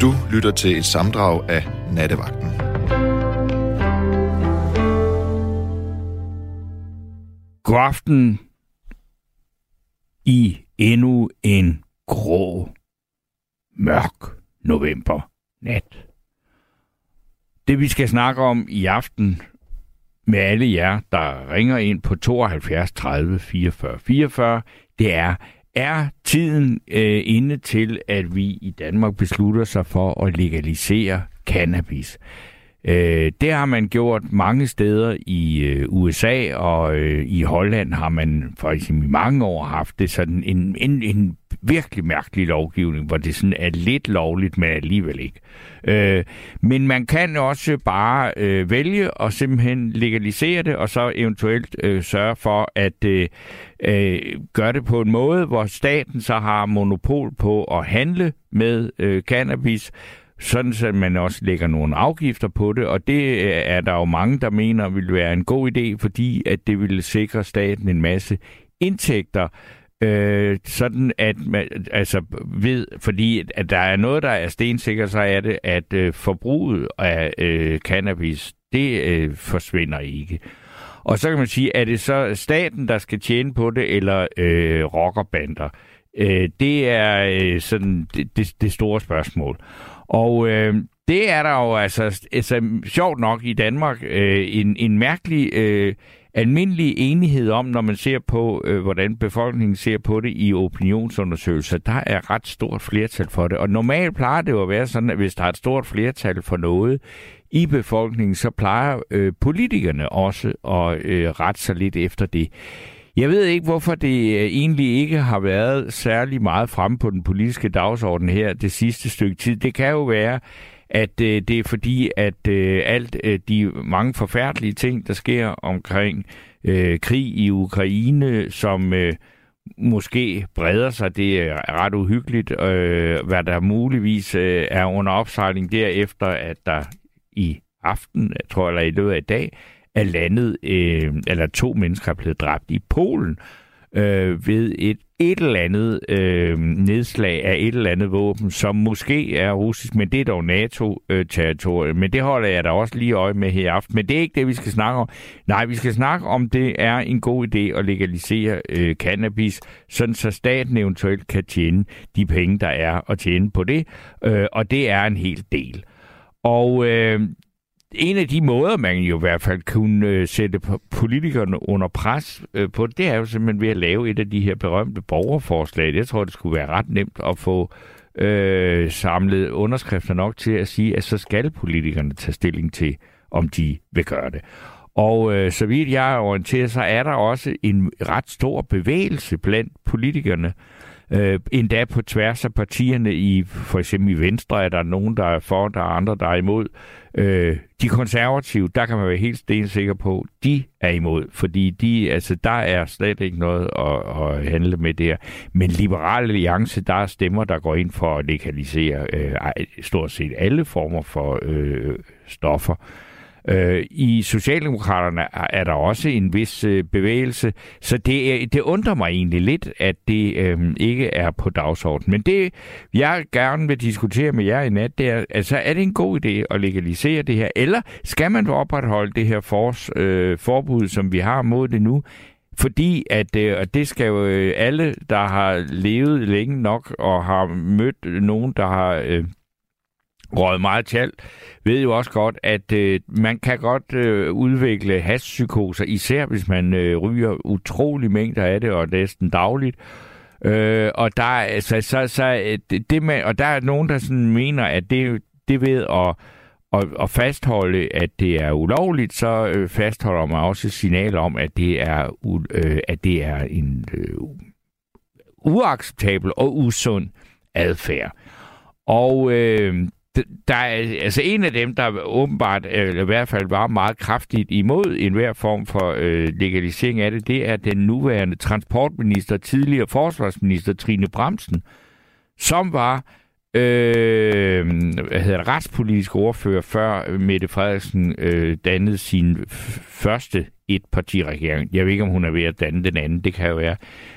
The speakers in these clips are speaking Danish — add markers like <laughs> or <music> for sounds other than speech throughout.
Du lytter til et samdrag af Nattevagten. God aften i endnu en grå, mørk november nat. Det vi skal snakke om i aften med alle jer, der ringer ind på 72 30 44 44, det er, er tiden øh, inde til, at vi i Danmark beslutter sig for at legalisere cannabis? Øh, det har man gjort mange steder i øh, USA, og øh, i Holland har man for i mange år haft det sådan en, en, en virkelig mærkelig lovgivning, hvor det sådan er lidt lovligt, men alligevel ikke. Øh, men man kan også bare øh, vælge og simpelthen legalisere det, og så eventuelt øh, sørge for at øh, øh, gøre det på en måde, hvor staten så har monopol på at handle med øh, cannabis, sådan så man også lægger nogle afgifter på det, og det øh, er der jo mange, der mener vil være en god idé, fordi at det vil sikre staten en masse indtægter, øh, sådan at man altså ved, fordi at der er noget, der er stensikker, så er det, at øh, forbruget af øh, cannabis, det øh, forsvinder ikke. Og så kan man sige, er det så staten, der skal tjene på det, eller øh, rockerbander? Øh, det er øh, sådan det, det, det store spørgsmål. Og øh, det er der jo altså, altså sjovt nok i Danmark øh, en, en mærkelig øh, almindelig enighed om, når man ser på, øh, hvordan befolkningen ser på det i opinionsundersøgelser. Der er ret stort flertal for det. Og normalt plejer det jo at være sådan, at hvis der er et stort flertal for noget i befolkningen, så plejer øh, politikerne også at øh, rette sig lidt efter det. Jeg ved ikke, hvorfor det øh, egentlig ikke har været særlig meget fremme på den politiske dagsorden her det sidste stykke tid. Det kan jo være, at øh, det er fordi, at øh, alt øh, de mange forfærdelige ting, der sker omkring øh, krig i Ukraine, som øh, måske breder sig, det er ret uhyggeligt, øh, hvad der muligvis øh, er under opsejling derefter, at der i aften, jeg tror, eller i løbet af i dag, er landet, øh, eller to mennesker er blevet dræbt i Polen øh, ved et et eller andet øh, nedslag af et eller andet våben, som måske er russisk, men det er dog NATO-territoriet. Men det holder jeg da også lige øje med her i aften. Men det er ikke det, vi skal snakke om. Nej, vi skal snakke om, det er en god idé at legalisere øh, cannabis, sådan så staten eventuelt kan tjene de penge, der er at tjene på det. Øh, og det er en hel del. Og øh, en af de måder, man jo i hvert fald kunne øh, sætte politikerne under pres øh, på, det er jo simpelthen ved at lave et af de her berømte borgerforslag. Jeg tror, det skulle være ret nemt at få øh, samlet underskrifter nok til at sige, at så skal politikerne tage stilling til, om de vil gøre det. Og øh, så vidt jeg er orienteret, så er der også en ret stor bevægelse blandt politikerne, øh, endda på tværs af partierne i for eksempel i Venstre er der nogen, der er for, der er andre, der er imod. Øh, de konservative, der kan man være helt stensikker på, de er imod, fordi de, altså, der er slet ikke noget at, at handle med der. Men Liberale Alliance, der er stemmer, der går ind for at legalisere øh, stort set alle former for øh, stoffer. Øh, I Socialdemokraterne er der også en vis øh, bevægelse, så det, det undrer mig egentlig lidt, at det øh, ikke er på dagsordenen. Men det, jeg gerne vil diskutere med jer i nat, det er, altså, er det en god idé at legalisere det her, eller skal man opretholde det her fors, øh, forbud, som vi har mod det nu, fordi at, øh, og det skal jo øh, alle, der har levet længe nok og har mødt nogen, der har øh, røget meget tjal, ved jo også godt, at øh, man kan godt øh, udvikle hashpsykoser, især hvis man øh, ryger utrolig mængder af det, og næsten dagligt. Øh, og der altså, så, så, det med, og der er nogen, der sådan mener, at det, det ved at, at, at fastholde, at det er ulovligt, så øh, fastholder man også signaler om, at det er, øh, at det er en øh, uacceptabel og usund adfærd. Og øh, der er altså en af dem, der åbenbart, øh, eller i hvert fald var meget kraftigt imod enhver form for øh, legalisering af det, det er den nuværende transportminister, tidligere forsvarsminister Trine Bremsen, som var øh, hvad hedder det, retspolitisk ordfører, før Mette Frederiksen øh, dannede sin første et partiregering. Jeg ved ikke, om hun er ved at danne den anden, det kan jo være.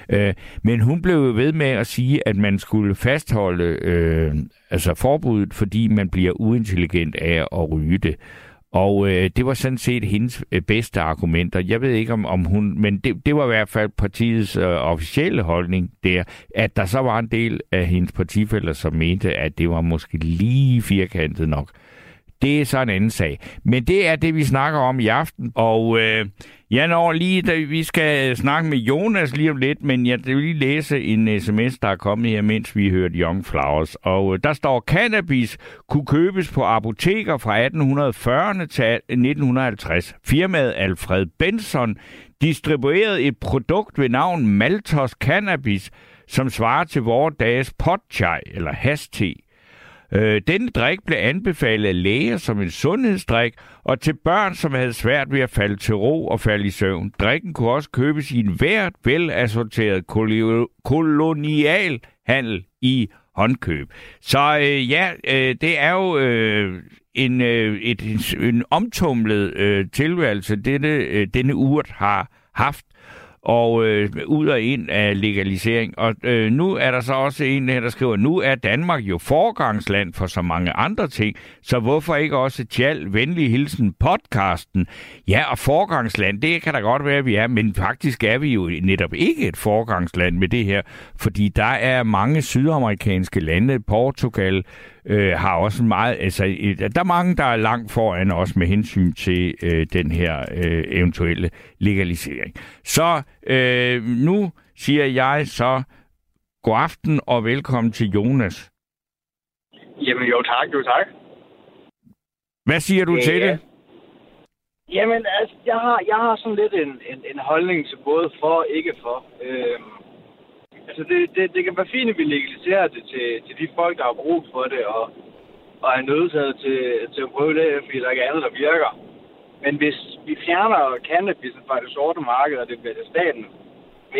Øh, men hun blev ved med at sige, at man skulle fastholde øh, altså forbuddet, fordi man bliver uintelligent af at ryge det. Og øh, det var sådan set hendes øh, bedste argumenter. Jeg ved ikke om, om hun, men det, det var i hvert fald partiets øh, officielle holdning der, at der så var en del af hendes partifælder, som mente, at det var måske lige firkantet nok. Det er så en anden sag. Men det er det, vi snakker om i aften. Og øh, jeg når lige, da vi skal snakke med Jonas lige om lidt, men jeg vil lige læse en sms, der er kommet her, mens vi hørte Young Flowers. Og øh, der står, cannabis kunne købes på apoteker fra 1840'erne til 1950. Firmaet Alfred Benson distribuerede et produkt ved navn Maltos Cannabis, som svarer til vores dages potchai eller haste. Øh, denne drik blev anbefalet af læger som en sundhedsdrik, og til børn, som havde svært ved at falde til ro og falde i søvn. Drikken kunne også købes i en hvert velassorteret kolonial handel i håndkøb. Så øh, ja, øh, det er jo øh, en, øh, et, en omtumlet øh, tilværelse, denne, øh, denne urt har haft og øh, ud og ind af legalisering. Og øh, nu er der så også en her, der skriver, nu er Danmark jo forgangsland for så mange andre ting, så hvorfor ikke også tjal venlig hilsen podcasten? Ja, og forgangsland, det kan da godt være, at vi er, men faktisk er vi jo netop ikke et forgangsland med det her, fordi der er mange sydamerikanske lande, Portugal, øh, har også meget, altså der er mange, der er langt foran os med hensyn til øh, den her øh, eventuelle legalisering. Så øh, nu siger jeg så god aften og velkommen til Jonas. Jamen jo tak, jo tak. Hvad siger du ja, til det? Jamen, altså, jeg har, jeg har sådan lidt en, en, en holdning til både for og ikke for. Øh, Altså, det, det, det kan være fint, at vi legaliserer det til, til de folk, der har brug for det, og, og er nødsaget til, til at prøve det, fordi der ikke er andet, der virker. Men hvis vi fjerner cannabis fra det sorte marked, og det bliver til staten,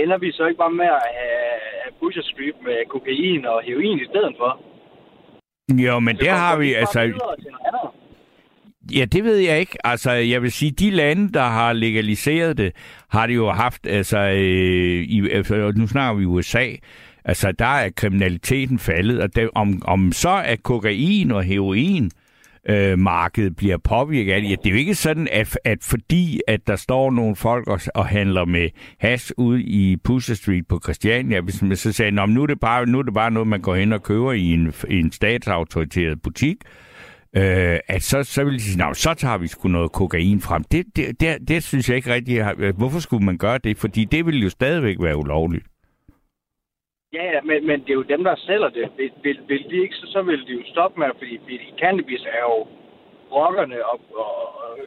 ender vi så ikke bare med at have, Pusher Street med kokain og heroin i stedet for? Jo, men det har vi, altså... Ja, det ved jeg ikke. Altså, jeg vil sige, de lande, der har legaliseret det, har det jo haft, altså, øh, i, altså nu snakker vi USA, altså, der er kriminaliteten faldet, og det, om, om så er kokain og heroin, øh, markedet bliver påvirket af det. Ja, det er jo ikke sådan, at, at fordi at der står nogle folk og, og handler med hash ude i Pusher Street på Christiania, hvis man så sagde, nu er, det bare, nu er det bare noget, man går hen og køber i en, i en statsautoriteret butik, øh, at så, så vil de sige, så tager vi sgu noget kokain frem. Det, det, det, det synes jeg ikke rigtig. Hvorfor skulle man gøre det? Fordi det vil jo stadigvæk være ulovligt. Ja, ja men, men det er jo dem, der sælger det. Vil, vil, vil de ikke, så, så vil de jo stoppe med, fordi, fordi cannabis er jo rockerne, og, og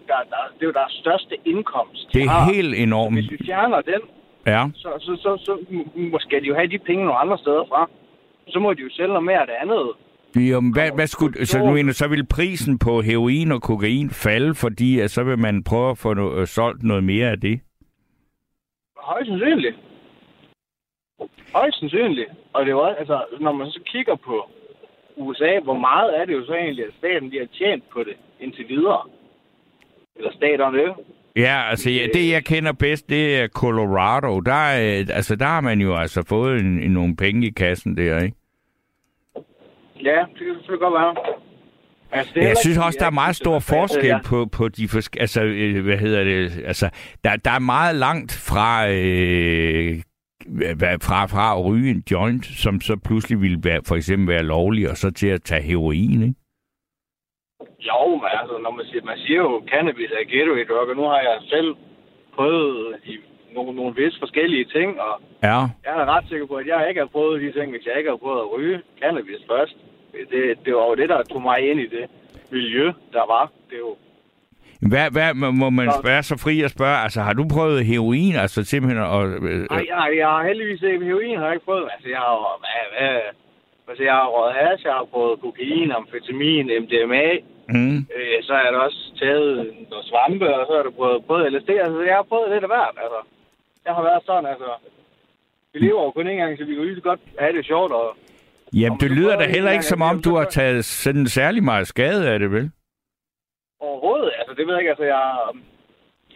der, der, det er jo deres største indkomst. De det er har. helt enormt. Hvis vi fjerner den, ja. så, så, så, så, så skal de jo have de penge nogle andre steder fra. Så må de jo sælge noget mere af det andet. Jo, hvad, hvad skulle, så, nu mener, så vil prisen på heroin og kokain falde, fordi at så vil man prøve at få no, solgt noget mere af det? Højst sandsynligt. Højst sandsynligt. Og det er også, altså, når man så kigger på USA, hvor meget er det jo så egentlig, at staten de har tjent på det indtil videre? Eller staterne? Ja, altså ja, det jeg kender bedst, det er Colorado. Der, er, altså, der har man jo altså fået en, en, nogle penge i kassen der, ikke? Ja, det kan selvfølgelig godt være. Altså, det jeg synes også, der er meget stor forskel ja. på, på de forskellige... Altså, øh, hvad hedder det? Altså, der, der er meget langt fra... Øh, fra, fra at ryge en joint, som så pludselig ville være, for eksempel være lovlig, og så til at tage heroin, ikke? Jo, men altså, når man siger, man siger jo, cannabis er gateway drug, og nu har jeg selv prøvet i nogle, nogle vist forskellige ting, og ja. jeg er ret sikker på, at jeg ikke har prøvet de ting, hvis jeg ikke har prøvet at ryge cannabis først. Det, det var jo det, der tog mig ind i det miljø, der var. Det er jo hvad, hvad må man være så fri at spørge? Altså, har du prøvet heroin? Altså, simpelthen... Og, øh, Nej, jeg, jeg har heldigvis ikke heroin, har jeg ikke prøvet. Altså, jeg har, hvad, hvad, altså, jeg har røget hash, jeg har prøvet kokain, amfetamin, MDMA. Mm. Øh, så har jeg også taget noget svampe, og så har jeg prøvet både LSD. Altså, jeg har prøvet lidt af hvert, altså. Jeg har været sådan, altså... Vi lever jo kun en gang, så vi kan lige så godt have det sjovt, og Jamen, det lyder da heller ikke, som om du har taget sådan særlig meget skade af det, vel? Overhovedet. Altså, det ved jeg ikke. Altså, jeg,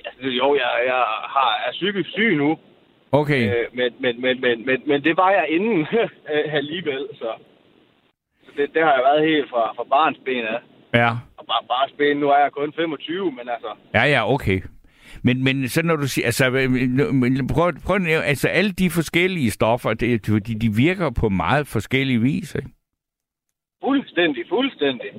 Altså, jo, jeg, jeg har, er psykisk syg nu, Okay. øh, men, men, men, men, men, men det var jeg inden <laughs> alligevel, så, så det, det har jeg været helt fra, fra barns ben af. Ja. Og bare, barns ben, nu er jeg kun 25, men altså, Ja, ja, okay. Men, men så når du siger, altså, øh, prøv, prøv at nævne, altså alle de forskellige stoffer, det, de, de virker på meget forskellige vis, ikke? fuldstændig, fuldstændig.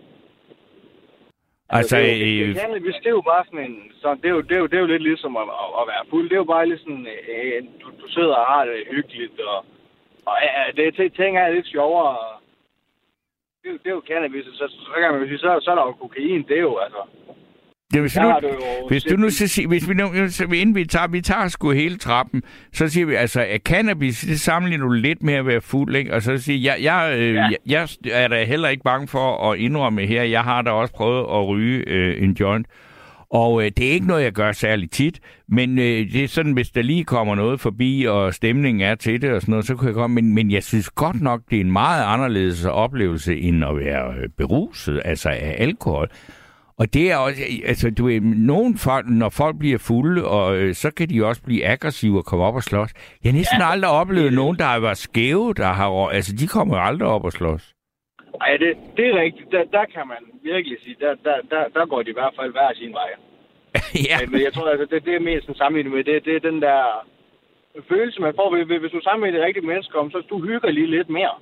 Altså, det, er jo- øh, det, cannabis, det er jo bare sådan en... Så det, er jo, det, er jo, det er jo lidt ligesom at, at, at være fuld. Det er jo bare lidt sådan... Øh, du, du sidder og har det hyggeligt, og, og ja, det, det, ting er lidt sjovere. Det, er jo- det er jo cannabis, så, så kan man sige, så, så er der jo kokain. Det er jo altså... det, hvis, Der nu, hvis du nu så siger, hvis vi nu, så inden vi tager, vi tager sgu hele trappen, så siger vi, altså, at cannabis, det sammenligner du lidt med at være fuld, ikke? Og så siger jeg, jeg, øh, Ja. jeg, jeg er da heller ikke bange for at indrømme her, jeg har da også prøvet at ryge øh, en joint, og øh, det er ikke noget, jeg gør særlig tit, men øh, det er sådan, hvis der lige kommer noget forbi, og stemningen er til det og sådan noget, så kan jeg komme. Men, men jeg synes godt nok, det er en meget anderledes oplevelse, end at være øh, beruset, altså af alkohol. Og det er også, altså du ved, nogen folk, når folk bliver fulde, og øh, så kan de også blive aggressive og komme op og slås. Jeg har næsten ja. aldrig oplevet nogen, der har været skæve, der har, altså de kommer aldrig op og slås. Ej, det, det er rigtigt. Der, der kan man virkelig sige, der, der, der, der går de i hvert fald hver sin vej. <laughs> ja, Men jeg tror, altså, det, det er mest sådan sammenlignet med det. Det er den der følelse, man får, hvis du er sammen med det rigtige menneske om, så du hygger lige lidt mere.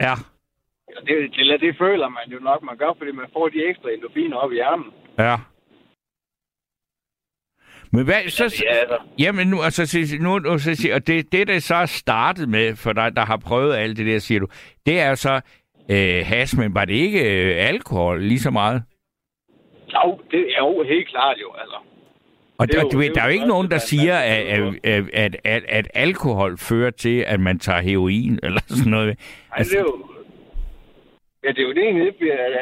ja. Det, det, det føler man jo nok, man gør, fordi man får de ekstra endorfiner op i hjernen. Ja. Men hvad, så, Ja, altså. jamen nu, altså, så- nu, nu så, og det, det, der så er startet med, for dig, der har prøvet alt det der, siger du, det er så øh, has, men var det ikke øh, alkohol lige så meget? Jo, det er jo helt klart jo, altså. Og Det er der, jo- du ved, det er der er jo ikke nogen, der siger, at, at, at, at, at alkohol fører til, at man tager heroin eller sådan noget. Ej, det er jo... Ja, det er jo det egentlig,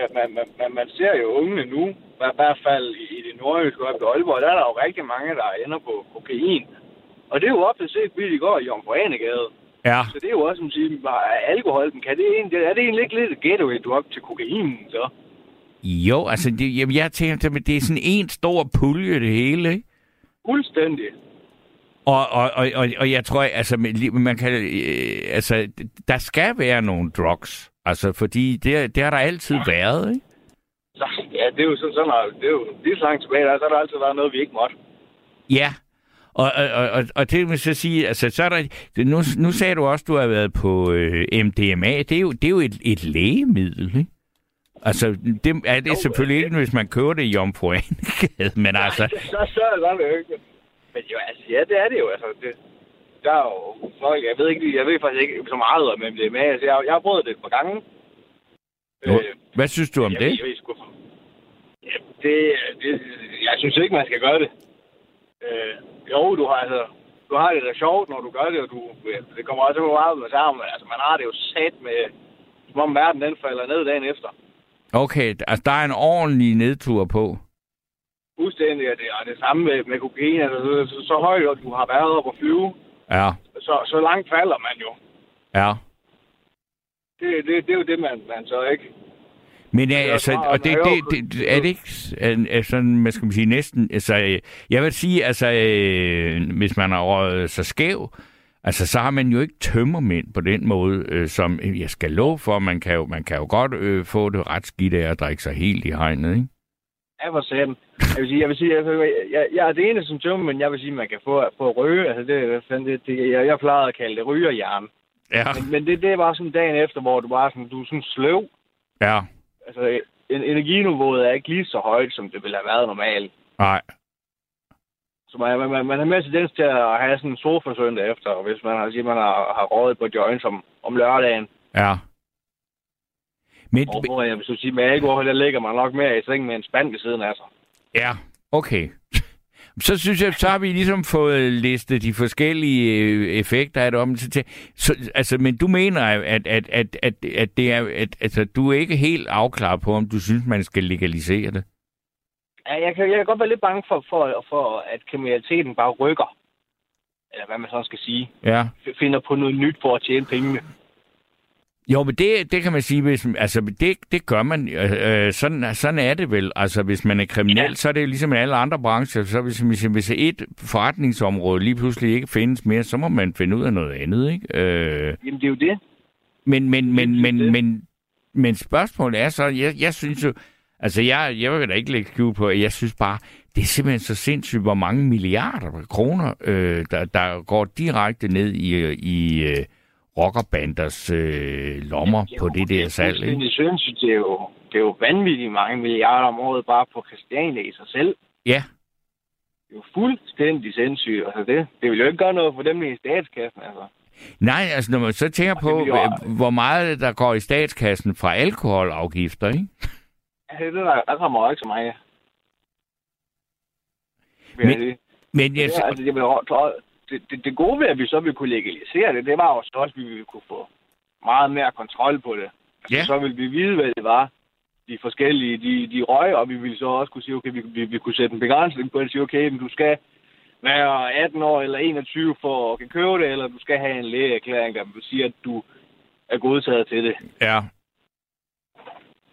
at man, man, man, ser jo unge nu, i hvert fald i, i det nordjyske og i Aalborg, der er der jo rigtig mange, der ender på kokain. Og det er jo ofte set, fordi de går i Jomfru Anegade. Ja, Så det er jo også, som siger, bare alkohol, kan det egentlig, er det egentlig ikke lidt gateway du op til kokainen, så? jo, altså, det, jamen, jeg tænker, at det er sådan en stor pulje, det hele, ikke? Fuldstændig. Og, og, og, og, og jeg tror, altså, man- man kan, øh, altså, der skal være nogle drugs. Altså, fordi det, det har der altid været, ikke? Ja, det er jo sådan, sådan det er jo lige så langt tilbage, der, så har der altid været noget, vi ikke måtte. Ja. Og, og, og, og, det vil så sige, altså, så er der, nu, nu sagde du også, du har været på øh, MDMA. Det er jo, det er jo et, et lægemiddel, ikke? Altså, det er det Jo, selvfølgelig ikke, hvis man køber det i Jomfru men altså, så, så er det ikke. Men jo, altså, ja, det er det jo. Altså, det, der er jo folk, jeg ved, ikke, jeg ved faktisk ikke så meget om MDMA. Altså, jeg, jeg har prøvet det et par gange. Jo, hvad synes du om jeg, det? Jeg, jeg, jeg, ja, det, det, jeg synes ikke, man skal gøre det. Øh, jo, du har altså, du har det da sjovt, når du gør det, og du, det kommer også meget med sammen, men altså, man har det jo sat med, som om verden den falder ned dagen efter. Okay, altså, der er en ordentlig nedtur på. Fuldstændig, og det, og det samme med, med kokain, altså, så, så, så højt, og du har været op at flyve, Ja, så, så langt falder man jo. ja. Det, det, det er jo det, man, man så ikke... Men ja, er altså, og det, man er det, det, er det ikke er, er sådan, hvad skal man sige, næsten, altså, øh, jeg vil sige, altså, øh, hvis man røget så skæv, altså, så har man jo ikke tømmermænd på den måde, som jeg skal love for, man kan jo, man kan jo godt øh, få det ret skidt af at drikke sig helt i hegnet, ikke? Ja, for satan. Jeg vil sige, jeg, vil sige, jeg, jeg, jeg er det ene som tømmer, men jeg vil sige, man kan få, få ryge. Altså, det, det, det, jeg, jeg plejede at kalde det rygerhjern. Ja, Men, men det, det er bare sådan dagen efter, hvor du bare sådan, du er sådan sløv. ja, Altså, en, energiniveauet er ikke lige så højt, som det ville have været normalt. nej, Så man, man, man, man har med tendens til at have sådan en sofa søndag efter, og hvis man har, siger, man har, har rådet på joints om, om lørdagen. ja. Men, Og hvor jeg vil sige, med alkohol, der ligger man nok mere i seng med en spand ved siden af sig. Ja, okay. Så synes jeg, så har vi ligesom fået listet de forskellige øh, effekter af det om til. Så, altså, men du mener, at, at, at, at, at, det er, at altså, du er ikke helt afklaret på, om du synes, man skal legalisere det. Ja, jeg kan, jeg kan godt være lidt bange for, for, for, at kriminaliteten bare rykker. Eller hvad man så skal sige. Ja, Finder på noget nyt for at tjene pengene. Jo, men det, det kan man sige, hvis, altså det, det gør man, øh, sådan, sådan er det vel. Altså hvis man er kriminel, ja. så er det jo ligesom i alle andre brancher, så hvis, hvis, hvis et forretningsområde lige pludselig ikke findes mere, så må man finde ud af noget andet, ikke? Øh, Jamen det er jo det. Men, men, men, men, men, men, men spørgsmålet er så, jeg, jeg synes jo, altså jeg, jeg vil da ikke lægge skjul på, jeg synes bare, det er simpelthen så sindssygt, hvor mange milliarder kroner, øh, der, der går direkte ned i, i øh, rockerbanders øh, lommer ja, på det der salg. Ikke? Det, synes, det, er jo, det er jo vanvittigt mange milliarder om året bare på Christiania i sig selv. Ja. Det er jo fuldstændig sindssygt. Altså det, det vil jo ikke gøre noget for dem i statskassen. Altså. Nej, altså når man så tænker på, jo... hvor meget der går i statskassen fra alkoholafgifter, ikke? Ja, det der, der kommer ikke så meget. Men, men jeg... Ja, altså, jeg vil, det, det, det gode ved, at vi så ville kunne legalisere det, det var jo så også, at vi ville kunne få meget mere kontrol på det. Altså, ja. Så ville vi vide, hvad det var, de forskellige, de, de røg, og vi ville så også kunne sige, okay, vi, vi, vi kunne sætte en begrænsning på det, og sige, okay, men du skal være 18 år eller 21 for at kan købe det, eller du skal have en lægeerklæring, der vil sige, at du er godtaget til det. Ja.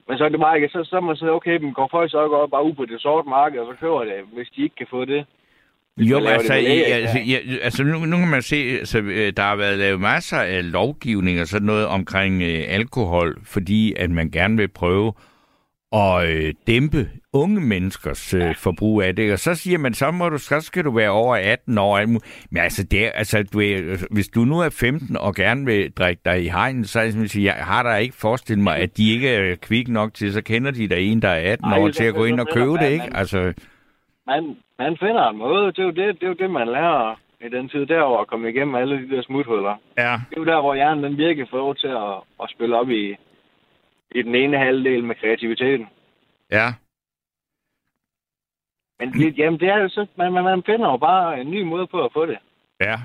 Men så er det bare ikke, så, så man så, okay, men går folk så går bare ud på det sorte marked, og så køber det, hvis de ikke kan få det. Jo, altså, det læge, altså, ja, altså nu, nu kan man se, altså, øh, der har været lavet masser af lovgivning og sådan noget omkring øh, alkohol, fordi at man gerne vil prøve at øh, dæmpe unge menneskers øh, forbrug af det. Og så siger man, så, må du, så skal du være over 18 år. Men altså, det, altså du, hvis du nu er 15 og gerne vil drikke dig i hegnen, så jeg, sige, jeg har da ikke forestillet mig, at de ikke er kvik nok til, så kender de der en, der er 18 Ej, år, til at gå ind og købe det, ikke? Altså... Man, man finder en måde. Det er, jo det, det er jo det, man lærer i den tid derover at komme igennem alle de der smuthuller. Ja. Det er jo der, hvor hjernen den virkelig får lov til at, at spille op i, i den ene halvdel med kreativiteten. Ja. Men det, jamen, det er jo så, man, man, man finder jo bare en ny måde på at få det. Ja.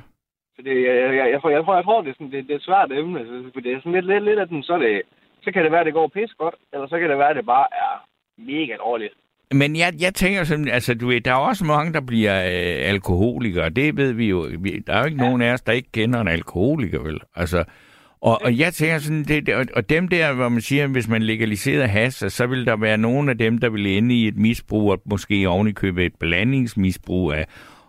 Så det, jeg, jeg, jeg, jeg, tror, jeg, tror, jeg tror, det er, sådan, det, det er et svært emne. For det er sådan lidt, lidt, lidt af den, så, det, så kan det være, det går pis godt, eller så kan det være, det bare er mega dårligt. Men jeg, jeg tænker simpelthen, altså du ved, der er også mange, der bliver øh, alkoholikere. Det ved vi jo. Vi, der er jo ikke ja. nogen af os, der ikke kender en alkoholiker, vel? Altså, og, og jeg tænker sådan, det, og, og dem der, hvor man siger, hvis man legaliserer has, så vil der være nogen af dem, der vil ende i et misbrug, og måske ovenikøbe et blandingsmisbrug af,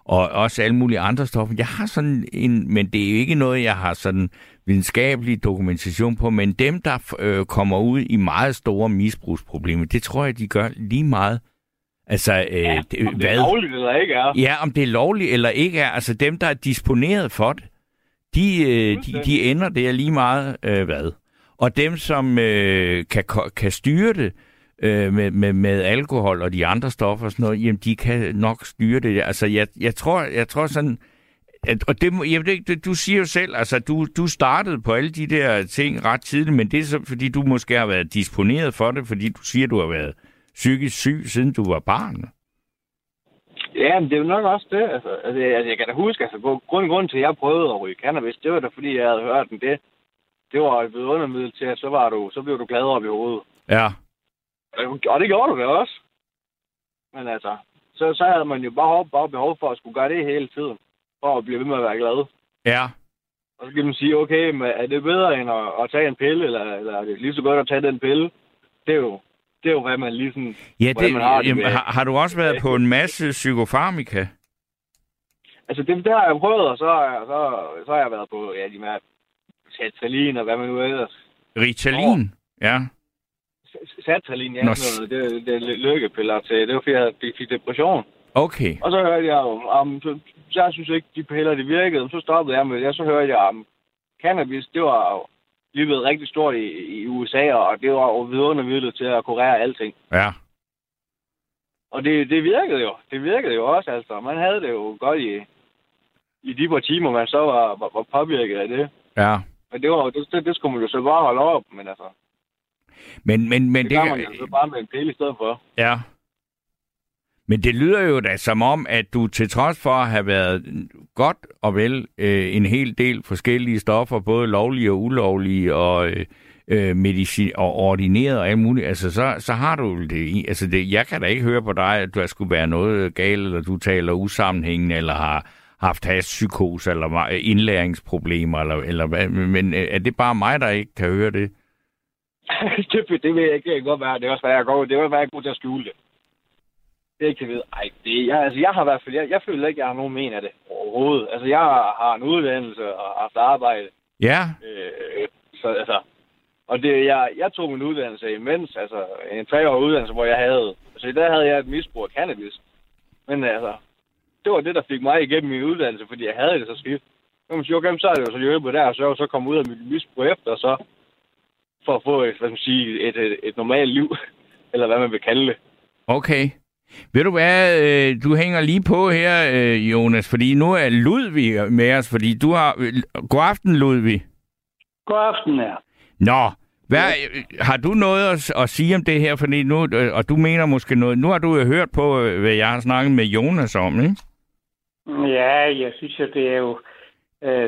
og også alle mulige andre stoffer. Jeg har sådan en, men det er ikke noget, jeg har sådan videnskabelig dokumentation på, men dem, der øh, kommer ud i meget store misbrugsproblemer, det tror jeg, de gør lige meget. Altså, øh, ja, om det hvad? er lovligt eller ikke er. Ja, om det er lovligt eller ikke er. Altså dem, der er disponeret for det, de, øh, de, de ender der lige meget øh, hvad. Og dem, som øh, kan, kan styre det øh, med, med, med alkohol og de andre stoffer og sådan noget, jamen de kan nok styre det. Altså jeg, jeg, tror, jeg tror sådan, at, og det, jeg ved ikke, du siger jo selv, altså du, du startede på alle de der ting ret tidligt, men det er så, fordi du måske har været disponeret for det, fordi du siger, du har været psykisk syg, siden du var barn. Ja, men det er jo nok også det. Altså, altså, jeg, altså, kan da huske, altså, grund, grund til, at jeg prøvede at ryge cannabis, det var da, fordi jeg havde hørt den det. Det var et undermiddel til, at så, var du, så blev du glad op i hovedet. Ja. Og det gjorde du da også. Men altså, så, så havde man jo bare, bare behov for at skulle gøre det hele tiden, for at blive ved med at være glad. Ja. Og så kan man sige, okay, men er det bedre end at, at tage en pille, eller, eller er det lige så godt at tage den pille? Det er jo, det er jo, hvad man ligesom... Ja, det, man har, jamen, har, har du også været på en masse psykofarmika? Altså, det, det har jeg prøvet, og så, så, så har jeg været på ja, de med Satalin og hvad man nu ellers. Ritalin? Ja. Satalin, ja. Nå. Noget, det, det er lykkepiller til. Det var fordi, jeg fik depression. Okay. Og så hørte jeg om, så, jeg synes ikke, de piller, de virkede. Så stoppede jeg med det, og så hørte jeg om cannabis. Det var lige blevet rigtig stort i, i USA, og det var vidundermidlet til at kurere alting. Ja. Og det, det virkede jo. Det virkede jo også, altså. Man havde det jo godt i, i de par timer, man så var, var, var påvirket af det. Ja. Men det, var, det, det, det skulle man jo så bare holde op, men altså... Men, men, men det, det gør man jo så bare med en pille i stedet for. Ja. Men det lyder jo da som om, at du til trods for at have været godt og vel øh, en hel del forskellige stoffer, både lovlige og ulovlige, og øh, øh medicin og ordineret og alt muligt, altså så, så har du det i. Altså det, jeg kan da ikke høre på dig, at der skulle være noget galt, eller du taler usammenhængende, eller har haft psykose eller indlæringsproblemer, eller, eller hvad. Men øh, er det bare mig, der ikke kan høre det? <laughs> det, det ved jeg ikke. Det kan godt være. Det er også, hvad jeg går. Det er også, hvad jeg er god til at skjule det. Det er ikke til at vide. Ej, det, jeg, altså, jeg har i hvert fald, jeg, jeg føler ikke, jeg har nogen men af det overhovedet. Altså, jeg har en uddannelse og haft arbejde. Ja. Øh, så altså, og det, jeg, jeg tog min uddannelse imens, altså en treårig uddannelse, hvor jeg havde, altså der havde jeg et misbrug af cannabis. Men altså, det var det, der fik mig igennem min uddannelse, fordi jeg havde det så skidt. Nu man sige, okay, så er det jo så hjulpet der, og så, så komme ud af mit misbrug efter, og så for at få et, hvad man sige, et, et, et normalt liv, <laughs> eller hvad man vil kalde det. Okay. Ved du hvad, øh, du hænger lige på her, øh, Jonas, fordi nu er Ludvig med os, fordi du har... God aften, Ludvig. God aften, ja. Nå, hvad, har du noget at, at sige om det her? Fordi nu, øh, og du mener måske noget. Nu har du jo hørt på, hvad jeg har snakket med Jonas om, ikke? Ja, jeg synes jo, det er jo,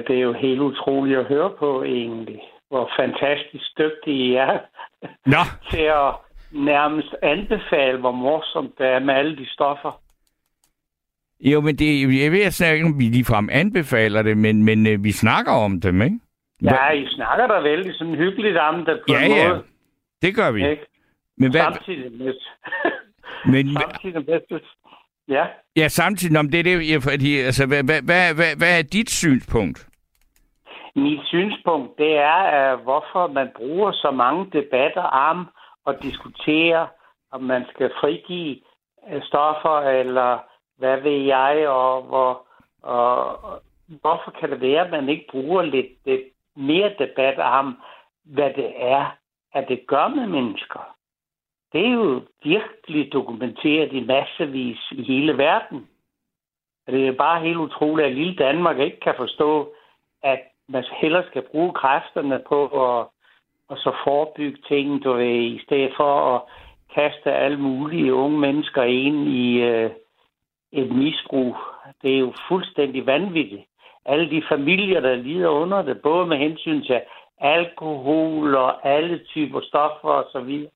det er jo helt utroligt at høre på egentlig. Hvor fantastisk dygtig I er <laughs> Nå. til at nærmest anbefale, hvor morsomt det er med alle de stoffer. Jo, men det, jeg ved snakke, om vi ligefrem anbefaler det, men, men øh, vi snakker om dem, ikke? Ja, I snakker da vældig sådan hyggeligt om det på ja, en ja. måde. det gør vi. Ikke? Men hvad, Samtidig med... <laughs> men, Samtidig med... Ja. ja, samtidig, om det er det, jeg, fordi, altså, hvad, hvad, hvad, hvad, hvad er dit synspunkt? Mit synspunkt, det er, hvorfor man bruger så mange debatter om at diskutere, om man skal frigive øh, stoffer, eller hvad ved jeg, og, hvor, og, og hvorfor kan det være, at man ikke bruger lidt, lidt mere debat om, hvad det er, at det gør med mennesker. Det er jo virkelig dokumenteret i massevis i hele verden. Det er bare helt utroligt, at lille Danmark ikke kan forstå, at man hellere skal bruge kræfterne på at, og så forebygge ting, du ved, i stedet for at kaste alle mulige unge mennesker ind i øh, et misbrug. Det er jo fuldstændig vanvittigt. Alle de familier, der lider under det, både med hensyn til alkohol og alle typer stoffer og så.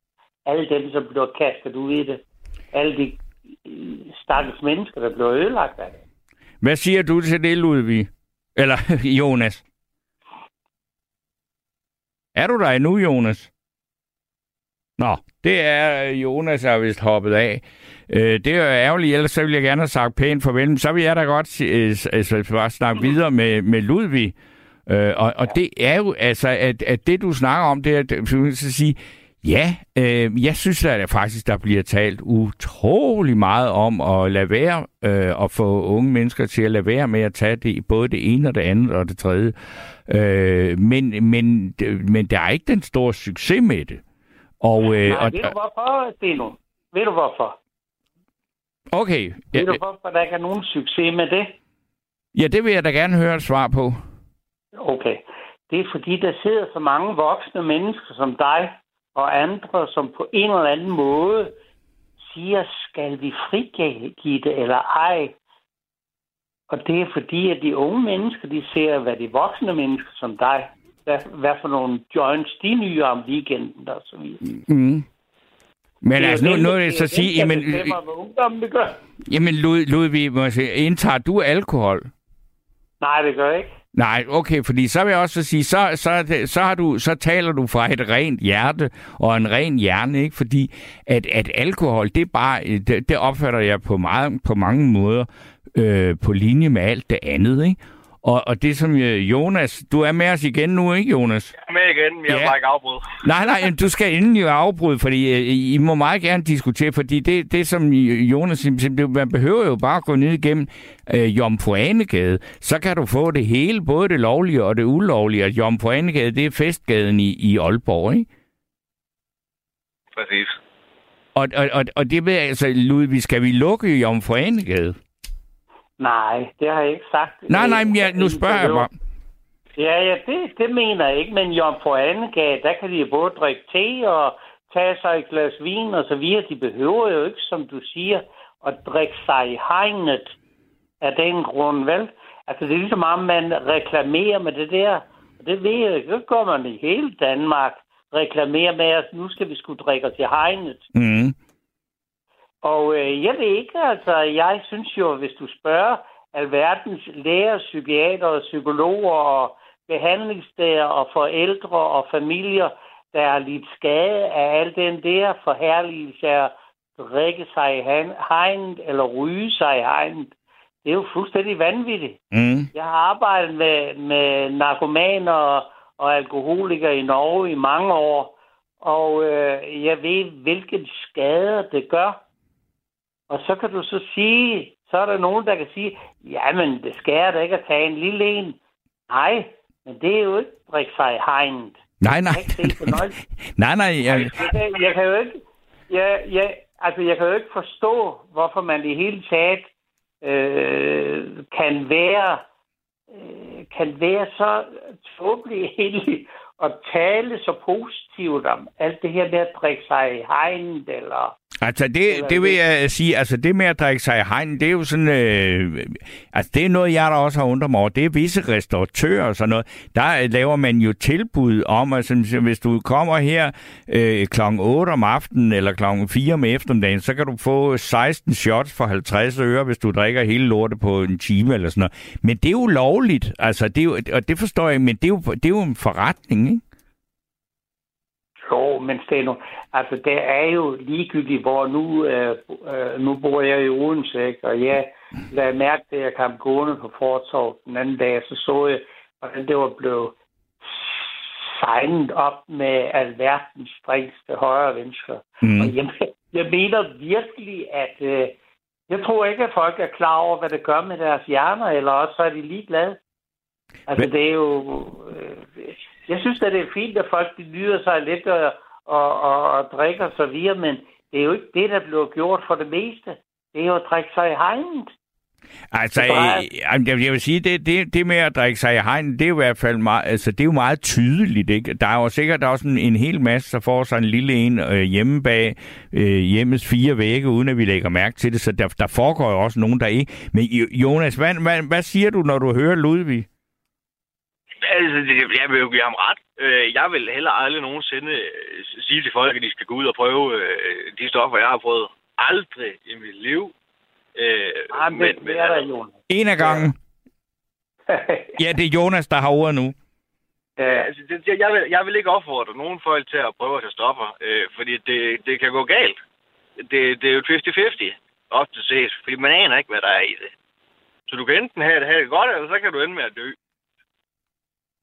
Alle dem, som bliver kastet ud i det. Alle de øh, stakkels mennesker, der bliver ødelagt af det. Hvad siger du til det, Ludvig? Eller <laughs> Jonas? Er du der endnu, Jonas? Nå, det er øh, Jonas, der er vist hoppet af. Øh, det er ærgerligt, ellers så ville jeg gerne have sagt pænt farvel. Så vil jeg da godt øh, altså, bare snakke videre med, med Ludvig. Øh, og, og det er jo altså, at, at det du snakker om, det er, at øh, sige, ja, øh, jeg synes at faktisk, der bliver talt utrolig meget om at lade være øh, at få unge mennesker til at lade være med at tage det, både det ene og det andet og det tredje. Øh, men, men, men der er ikke den store succes med det. Og, øh, Nej, og, ved du hvorfor, Steno? Ved du hvorfor? Okay. Ja, Ved du hvorfor, der ikke er nogen succes med det? ja, det vil jeg da gerne høre et svar på. Okay. Det er fordi, der sidder så mange voksne mennesker som dig og andre, som på en eller anden måde siger, skal vi frigive det eller ej? Og det er fordi, at de unge mennesker, de ser, hvad de voksne mennesker som dig, hvad, hvad for nogle joints de nye om weekenden og så videre. Mm. Men Det er altså, nu, nu er det så sige, jamen, ungdommen jamen Lud, Ludvig, må jeg sige, indtager du alkohol? Nej, det gør jeg ikke. Nej, okay, fordi så vil jeg også sige, så, så, så, har du, så taler du fra et rent hjerte og en ren hjerne, ikke? Fordi at, at alkohol, det er bare, det, det opfatter jeg på, meget, på mange måder øh, på linje med alt det andet, ikke? Og, og det som øh, Jonas, du er med os igen nu, ikke Jonas? Med igen, jeg Ja. bare ikke afbrudt. Nej, nej, du skal endelig afbryde, fordi øh, I må meget gerne diskutere, fordi det, det som Jonas det- man behøver jo bare at gå ned igennem øh, Jomfru Anegade, så kan du få det hele, både det lovlige og det ulovlige, og Jomfru Anegade, det er festgaden i, i Aalborg, ikke? Præcis. Og, og, og, og det vil altså, Ludvig, skal vi lukke Jomfru Anegade? Nej, det har jeg ikke sagt. Nej, nej, men jeg, nu spørger jeg bare. Ja, ja, det, det mener jeg ikke, men Jomfru Annegade, der kan de både drikke te og tage sig et glas vin og så videre. De behøver jo ikke, som du siger, at drikke sig i hegnet af den grund, vel? Altså, det er ligesom om, man reklamerer med det der. Og det ved jeg ikke. Det gør man i hele Danmark. Reklamerer med, at nu skal vi skulle drikke os i hegnet. Mm. Og øh, jeg ved ikke, altså, jeg synes jo, hvis du spørger alverdens læger, psykiater, psykologer og behandlingssteder og forældre og familier, der er lidt skade af al den der forherligelse af drikke sig i hegnet eller ryge sig i hegnet. Det er jo fuldstændig vanvittigt. Mm. Jeg har arbejdet med, med narkomaner og, og alkoholikere i Norge i mange år, og øh, jeg ved, hvilken skade det gør. Og så kan du så sige, så er der nogen, der kan sige, jamen, det skærer da ikke at tage en lille en. Nej, men det er jo ikke drikke sig i hegnet. Nej, nej. Jeg se fornøjelse. nej, nej. Jeg, Jeg kan, jeg kan jo ikke... Jeg, jeg, altså, jeg kan jo ikke forstå, hvorfor man i hele taget øh, kan være øh, kan være så tåbelig <laughs> egentlig at tale så positivt om alt det her med at drikke sig i hegnet, eller Altså, det, det vil jeg sige, altså det med at drikke sig i hegn, det er jo sådan, øh, altså det er noget, jeg der også har undret mig over. Det er visse restauratører og sådan noget. Der laver man jo tilbud om, altså hvis du kommer her øh, kl. 8 om aftenen eller kl. 4 om eftermiddagen, så kan du få 16 shots for 50 øre, hvis du drikker hele lortet på en time eller sådan noget. Men det er jo lovligt, altså det er jo, og det forstår jeg, men det er jo, det er jo en forretning, ikke? Jo, men Steno, altså det er jo ligegyldigt, hvor nu, øh, øh, nu bor jeg i Odense, ikke? og jeg lagde mærke til, at jeg kom gående på Fortorv den anden dag, så så jeg, hvordan det var blevet signet op med alverdens strengste højre venstre. Mm. Og jeg, jeg mener virkelig, at øh, jeg tror ikke, at folk er klar over, hvad det gør med deres hjerner, eller også så er de ligeglade. Altså, Men- det er jo... Øh, jeg synes, at det er fint, at folk de nyder sig lidt og, og, og, og drikker så videre, men det er jo ikke det, der bliver gjort for det meste. Det er jo at drikke sig i hegnet. Altså, øh, jeg jeg vil sige, det, det, det med at drikke sig i hegn, det er jo i hvert fald meget, altså, det er jo meget tydeligt. Ikke? Der er jo sikkert også en, en hel masse, der får sig en lille en øh, hjemme bag øh, hjemmes fire vægge, uden at vi lægger mærke til det. Så der, der foregår jo også nogen, der ikke... Men Jo- Jonas, hvad, hvad, hvad siger du, når du hører Ludvig? Altså, det- jeg vil jo give ham ret. Øh, Jeg vil heller aldrig nogensinde øh, sige til folk, at de skal gå ud og prøve øh, de stoffer, jeg har prøvet. Aldrig i mit liv. Øh, Ah, men, men, det er der, Jonas. En af gangen. Ja, det er Jonas, der har ordet nu. ja, Altså, det, jeg, vil, jeg vil ikke opfordre nogen folk til at prøve at tage stoffer, øh, fordi det, det kan gå galt. Det, det er jo 50-50, ofte set, fordi man aner ikke, hvad der er i det. Så du kan enten have det, have det godt, eller så kan du ende med at dø.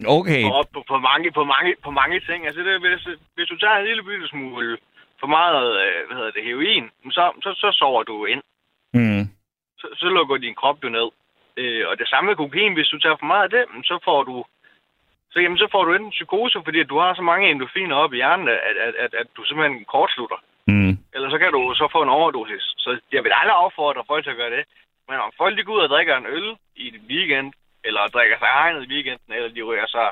Okay. Og på, på, mange, på, mange, på mange ting. Altså, det, hvis, hvis du tager en lille bitte smule for meget øh, hvad hedder det, heroin, så, så, så sover du ind. Mm. Så, så lukker din krop jo ned. Øh, og det samme med kokain, hvis du tager for meget af det, så får du så, jamen, så får du enten psykose, fordi du har så mange endorfiner op i hjernen, at, at, at, at du simpelthen kortslutter. Mm. Eller så kan du så få en overdosis. Så jeg vil aldrig opfordre folk til at gøre det. Men om folk de går ud og drikker en øl i en weekend, eller drikker sig hegnet i weekenden, eller de ryger sig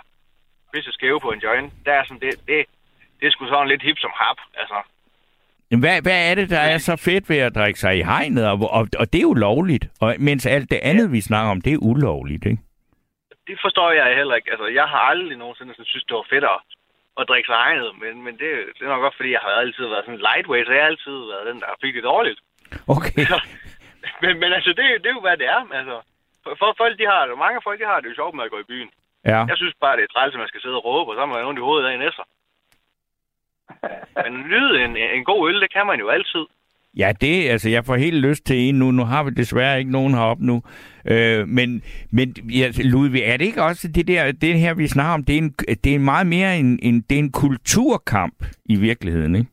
pisse skæve på en joint, der er sådan, det, det, det er sgu sådan lidt hip som hap. Altså, Hvad, hvad er det, der er så fedt ved at drikke sig i hegnet? Og, og, og det er jo lovligt. Og, mens alt det andet, vi snakker om, det er ulovligt, ikke? det forstår jeg heller ikke. Altså, jeg har aldrig nogensinde sådan, synes, det var fedt at, at drikke sig hegnet, men, men det, det er nok godt, fordi jeg har altid været sådan lightweight, så jeg har altid været den, der fik det dårligt. Okay. <laughs> men, men altså, det, det er jo, hvad det er. Altså, for, folk, de har, mange folk, de har det jo sjovt med at gå i byen. Ja. Jeg synes bare, det er træls, at man skal sidde og råbe, og så har man ondt i hovedet dagen efter. <laughs> Men nyde en, en god øl, det kan man jo altid. Ja, det, altså, jeg får helt lyst til en nu. Nu har vi desværre ikke nogen heroppe nu. Øh, men, men ja, Ludvig, er det ikke også det der, det her, vi snakker om, det er, en, det er meget mere en, en, det er en kulturkamp i virkeligheden, ikke?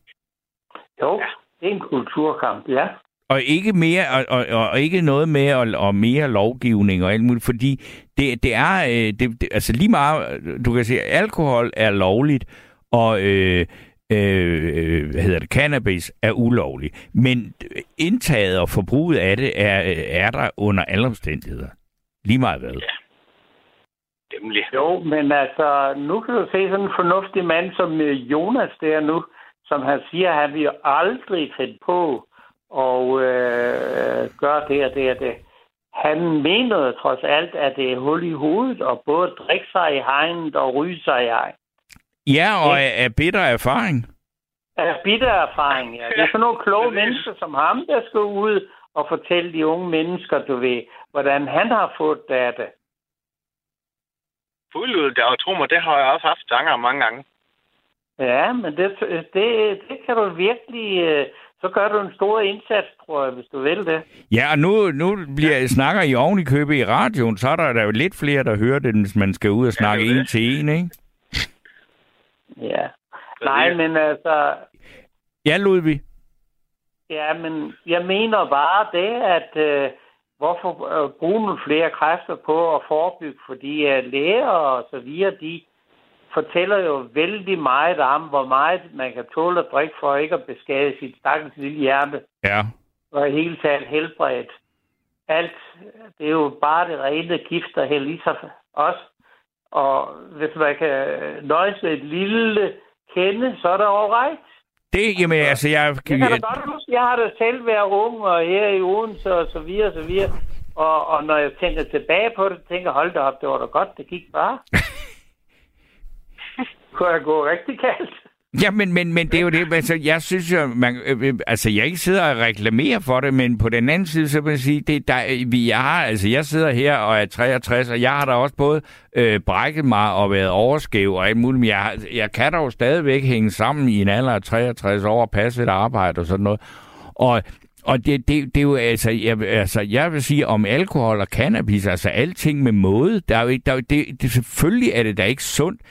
jo, det er en kulturkamp, ja. Og ikke mere, og, og, og ikke noget med og, og mere lovgivning og alt muligt, fordi det, det er, øh, det, det, altså lige meget, du kan sige, alkohol er lovligt, og øh, øh, hvad hedder det, cannabis er ulovligt. Men indtaget og forbruget af det er, er der under alle omstændigheder. Lige meget hvad. Nemlig. Jo, men altså, nu kan du se sådan en fornuftig mand som øh, Jonas der nu, som han siger, han vil aldrig finde på og øh, gøre det og det og det. Han mener trods alt, at det er hul i hovedet, og både drikke sig i hegnet og ryge sig i hegnet. Ja, og af, af bitter erfaring. Af bitter erfaring, ja. Det er sådan nogle kloge mennesker som ham, der skal ud og fortælle de unge mennesker, du ved, hvordan han har fået det af det. Fuldt ud, og tro mig, det har jeg også haft tanker mange gange. Ja, men det, det, det kan du virkelig... Øh, så gør du en stor indsats, tror jeg, hvis du vil det. Ja, og nu, nu bliver, snakker I oven i købet i radioen, så er der, der jo lidt flere, der hører det, hvis man skal ud og snakke ja, en til en, ikke? Ja. Nej, men altså... Ja, Ludvig. Ja, men jeg mener bare det, at øh, hvorfor øh, bruge nogle flere kræfter på at forebygge, fordi øh, læger og så videre, de fortæller jo vældig meget om, hvor meget man kan tåle at drikke for ikke at beskade sit stakkels lille hjerte. Ja. Og i hele taget helbredt. Alt, det er jo bare det rene gift, der hælder i sig også. Og hvis man kan nøjes med et lille kende, så er det alright. Det, jamen, altså, jeg... Jeg, kan da godt huske, jeg har da selv været ung, og her i Odense, og så videre, og så videre. Og, og når jeg tænker tilbage på det, tænker hold da op, det var da godt, det gik bare. <laughs> kunne have gået rigtig galt. <laughs> Ja, men, men, men det er jo det, altså, jeg synes jo, man, øh, øh, altså, jeg ikke sidder og reklamerer for det, men på den anden side, så vil jeg sige, det, der, vi har, altså, jeg sidder her og er 63, og jeg har da også både øh, brækket mig og været overskæv og alt muligt, men jeg, jeg kan da jo stadigvæk hænge sammen i en alder af 63 år og passe et arbejde og sådan noget. Og og det, det, det er jo altså jeg, altså, jeg vil sige om alkohol og cannabis, altså alting med måde. Der er jo ikke, der er jo, det, det, selvfølgelig er det da ikke sundt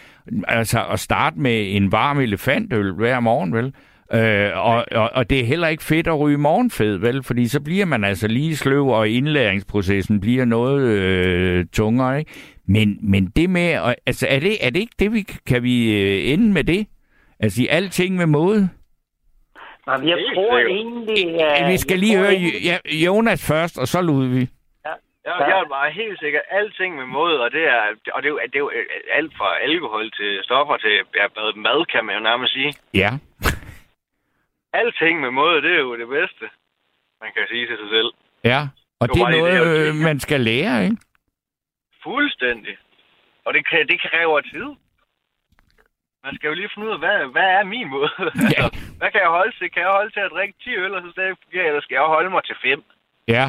altså at starte med en varm elefantøl hver morgen, vel? Øh, og, og, og det er heller ikke fedt at ryge morgenfed, vel? Fordi så bliver man altså lige sløv, og indlæringsprocessen bliver noget øh, tungere, ikke? Men, men det med, altså er det, er det ikke det, vi kan vi øh, ende med det? Altså i alting med måde? Jamen, jeg tror egentlig... Uh, vi skal lige høre. Jonas først, og så Ludvig. Ja, jeg er bare helt sikker. Alting med måde, og det er, og det er, det er jo alt fra alkohol til stoffer til ja, mad, kan man jo nærmest sige. Ja. <laughs> Alting med måde, det er jo det bedste, man kan sige til sig selv. Ja, og det, det er noget, det, øh, man skal lære, ikke? Fuldstændig. Og det, kan, det kræver tid. Man skal jo lige finde ud af, hvad, hvad er min måde? <laughs> Ja. hvad kan jeg holde til? Kan jeg holde til at drikke 10 øl, og så stadig eller skal jeg holde mig til 5? Ja.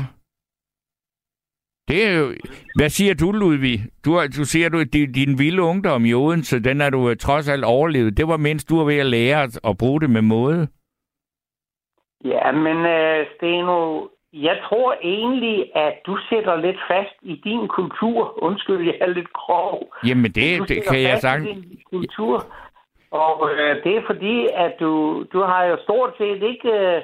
Det er jo... Hvad siger du, Ludvig? Du, du siger, du, din, din vilde ungdom i Odense, den er du øh, trods alt overlevet. Det var mens du var ved at lære at, at bruge det med måde. Ja, men uh, Steno, jeg tror egentlig, at du sætter lidt fast i din kultur. Undskyld, jeg er lidt grov. Jamen, det, det kan jeg sige. din kultur. Og uh, det er fordi, at du, du har jo stort set ikke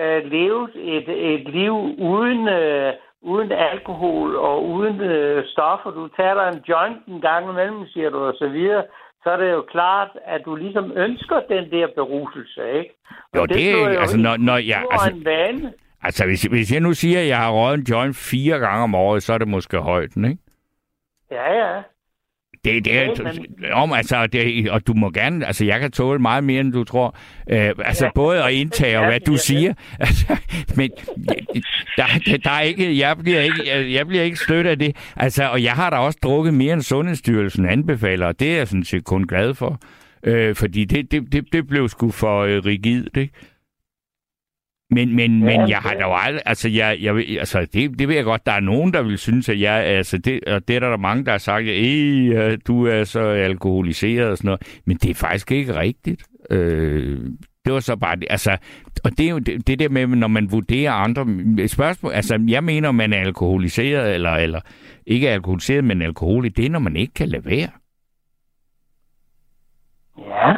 uh, levet et, et liv uden... Uh, uden alkohol og uden øh, stoffer. Du tager en joint en gang imellem, siger du, og så videre. Så er det jo klart, at du ligesom ønsker den der beruselse, ikke? Og jo, det, det er jo altså, når, når jeg... Altså, en vane. Altså, hvis, hvis jeg nu siger, at jeg har røget en joint fire gange om året, så er det måske højt, ikke? Ja, ja. Det, det er, men... om, altså, det, og du må gerne, altså jeg kan tåle meget mere, end du tror. Øh, altså ja. både at indtage og hvad du siger. <laughs> Altså, men der, der er ikke, jeg bliver ikke, jeg bliver ikke stødt af det. Altså, og jeg har da også drukket mere, end Sundhedsstyrelsen anbefaler, og det er jeg sådan set kun glad for. Øh, fordi det, det, det, det blev sgu for øh, rigidt, ikke? Men, men, ja, men jeg har da jo aldrig, altså, jeg, jeg, altså det, det ved jeg godt, der er nogen, der vil synes, at jeg, altså det, og det er der, der mange, der har sagt, at du er så alkoholiseret og sådan noget, men det er faktisk ikke rigtigt. Øh, det var så bare det, altså, og det er jo det, det der med, når man vurderer andre spørgsmål, altså jeg mener, man er alkoholiseret, eller, eller ikke er alkoholiseret, men alkoholisk, det er, når man ikke kan lade være. Ja,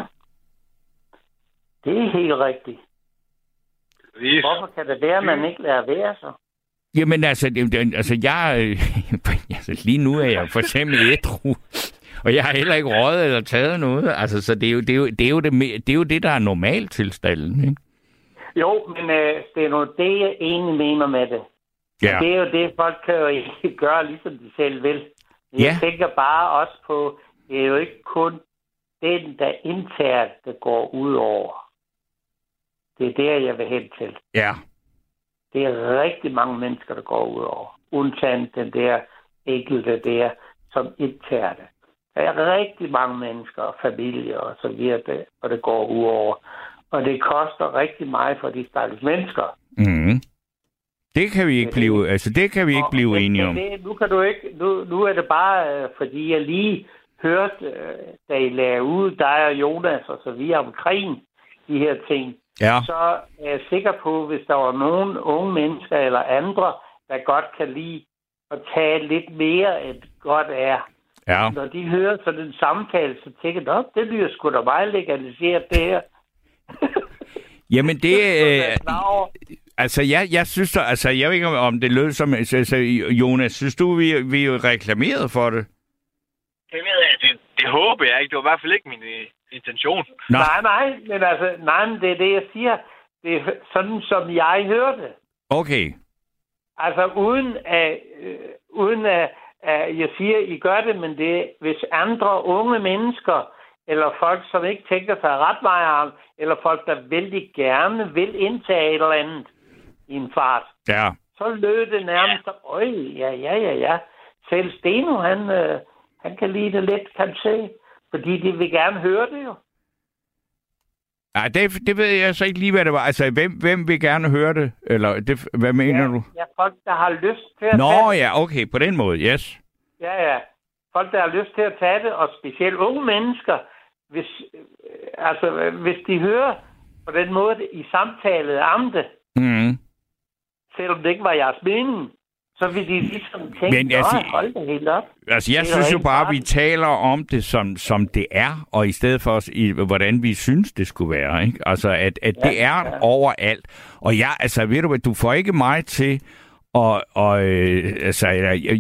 det er helt rigtigt. Vis. Hvorfor kan det være, at man ikke lærer være så? Jamen altså, altså jeg, <laughs> altså lige nu er jeg for eksempel ædru, og jeg har heller ikke røget eller taget noget. Altså, så det er jo det, er jo, det, er jo det, det, er jo det der er normaltilstanden, ikke? Jo, men øh, det er nu det, jeg egentlig mener med det. Ja. Det er jo det, folk kan jo ikke <laughs> gøre, ligesom de selv vil. Jeg ja. tænker bare også på, det er jo ikke kun den, der indtager, det går ud over. Det er der, jeg vil hen til. Ja. Det er rigtig mange mennesker, der går ud over. Undtagen den der enkelte der, som indtager det. Der er rigtig mange mennesker og familier og så videre, og det går ud over. Og det koster rigtig meget for de stakkels mennesker. Mm. Det kan vi ikke blive, altså det kan vi ikke blive enige om. Det, nu kan du ikke, nu, nu er det bare, øh, fordi jeg lige hørt, øh, da I lagde ud, dig og Jonas og så videre omkring de her ting, Ja. så er jeg sikker på, hvis der var nogen unge mennesker eller andre, der godt kan lide at tage lidt mere, end godt er. Ja. Når de hører sådan en samtale, så tænker de, "Nå, det lyder sgu da meget legaliseret, det her. <laughs> Jamen det... <laughs> Så er Øh, altså, jeg, jeg synes, der, altså, jeg ved ikke, om- om det lød som... Altså, Jonas, synes du, vi, vi er reklameret for det? Det ved jeg, det, det håber jeg ikke. Det var i hvert fald ikke min intention. Nå. Nej, nej, men altså, nej, men det er det, jeg siger. Det er sådan, som jeg hørte. Okay. Altså, uden at, øh, uden at, at jeg siger, I gør det, men det er, hvis andre unge mennesker, eller folk, som ikke tænker sig ret meget eller folk, der vældig gerne vil indtage et eller andet i en fart, Ja. så lød det nærmest, øj, ja, ja, ja, ja. Selv Steno, han, øh, han kan lide det lidt, kan se. Fordi de vil gerne høre det jo. Ja, det, det ved jeg så ikke lige, hvad det var. Altså, hvem, hvem vil gerne høre det? Eller det, hvad mener ja, du? Ja, folk, der har lyst til at tage Nå det. ja, okay, på den måde, yes. Ja, ja. Folk, der har lyst til at tage det, og specielt unge mennesker, hvis, øh, altså, hvis de hører på den måde i samtale om det, Mm. selvom det ikke var jeres mening, så vil de ligesom tænke, Men altså- "Nå, hold det helt op. Altså, jeg Det synes jo bare, at vi taler om det, som, som det er, og i stedet for, i, hvordan vi synes, det skulle være. Ikke? Altså, at, at Ja, det er ja. overalt. Og jeg, altså, ved du hvad, du får ikke mig til og, og øh, altså,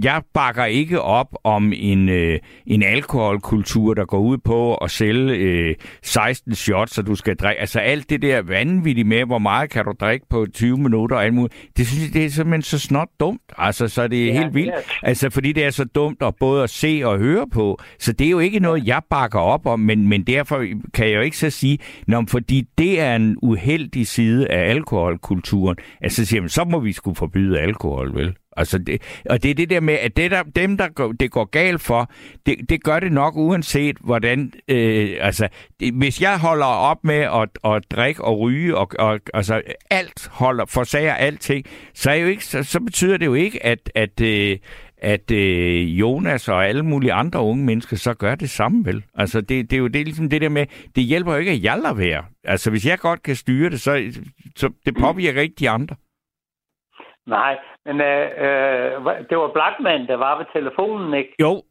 jeg bakker ikke op om en, øh, en alkoholkultur, der går ud på at sælge øh, 16 shots, så du skal drikke. Altså alt det der vanvittige med, hvor meget kan du drikke på 20 minutter og alt muligt. Det synes jeg, det er simpelthen så snot dumt. Altså, så det er Ja, helt vildt. Altså, fordi det er så dumt at både at se og høre på. Så det er jo ikke noget, jeg bakker op om, men, men derfor kan jeg jo ikke så sige, Nå, fordi det er en uheldig side af alkoholkulturen. Altså, siger man, så må vi skulle forbyde alkohol, vel? Altså det, og det er det der med, at det der, dem, der går, det går galt for, det, det gør det nok uanset hvordan, øh, altså det, hvis jeg holder op med at, at drikke og ryge, og, og altså alt holder, forsager alting, så, er jo ikke, så, så betyder det jo ikke, at, at, øh, at øh, Jonas og alle mulige andre unge mennesker så gør det samme, vel? Altså, det, det er jo det, ligesom det der med, det hjælper jo ikke, at jeg lader være. Altså, hvis jeg godt kan styre det, så, så det påvirker ikke de andre. Nej, men øh, øh, det var Blackman, der var ved telefonen, ikke? Jo,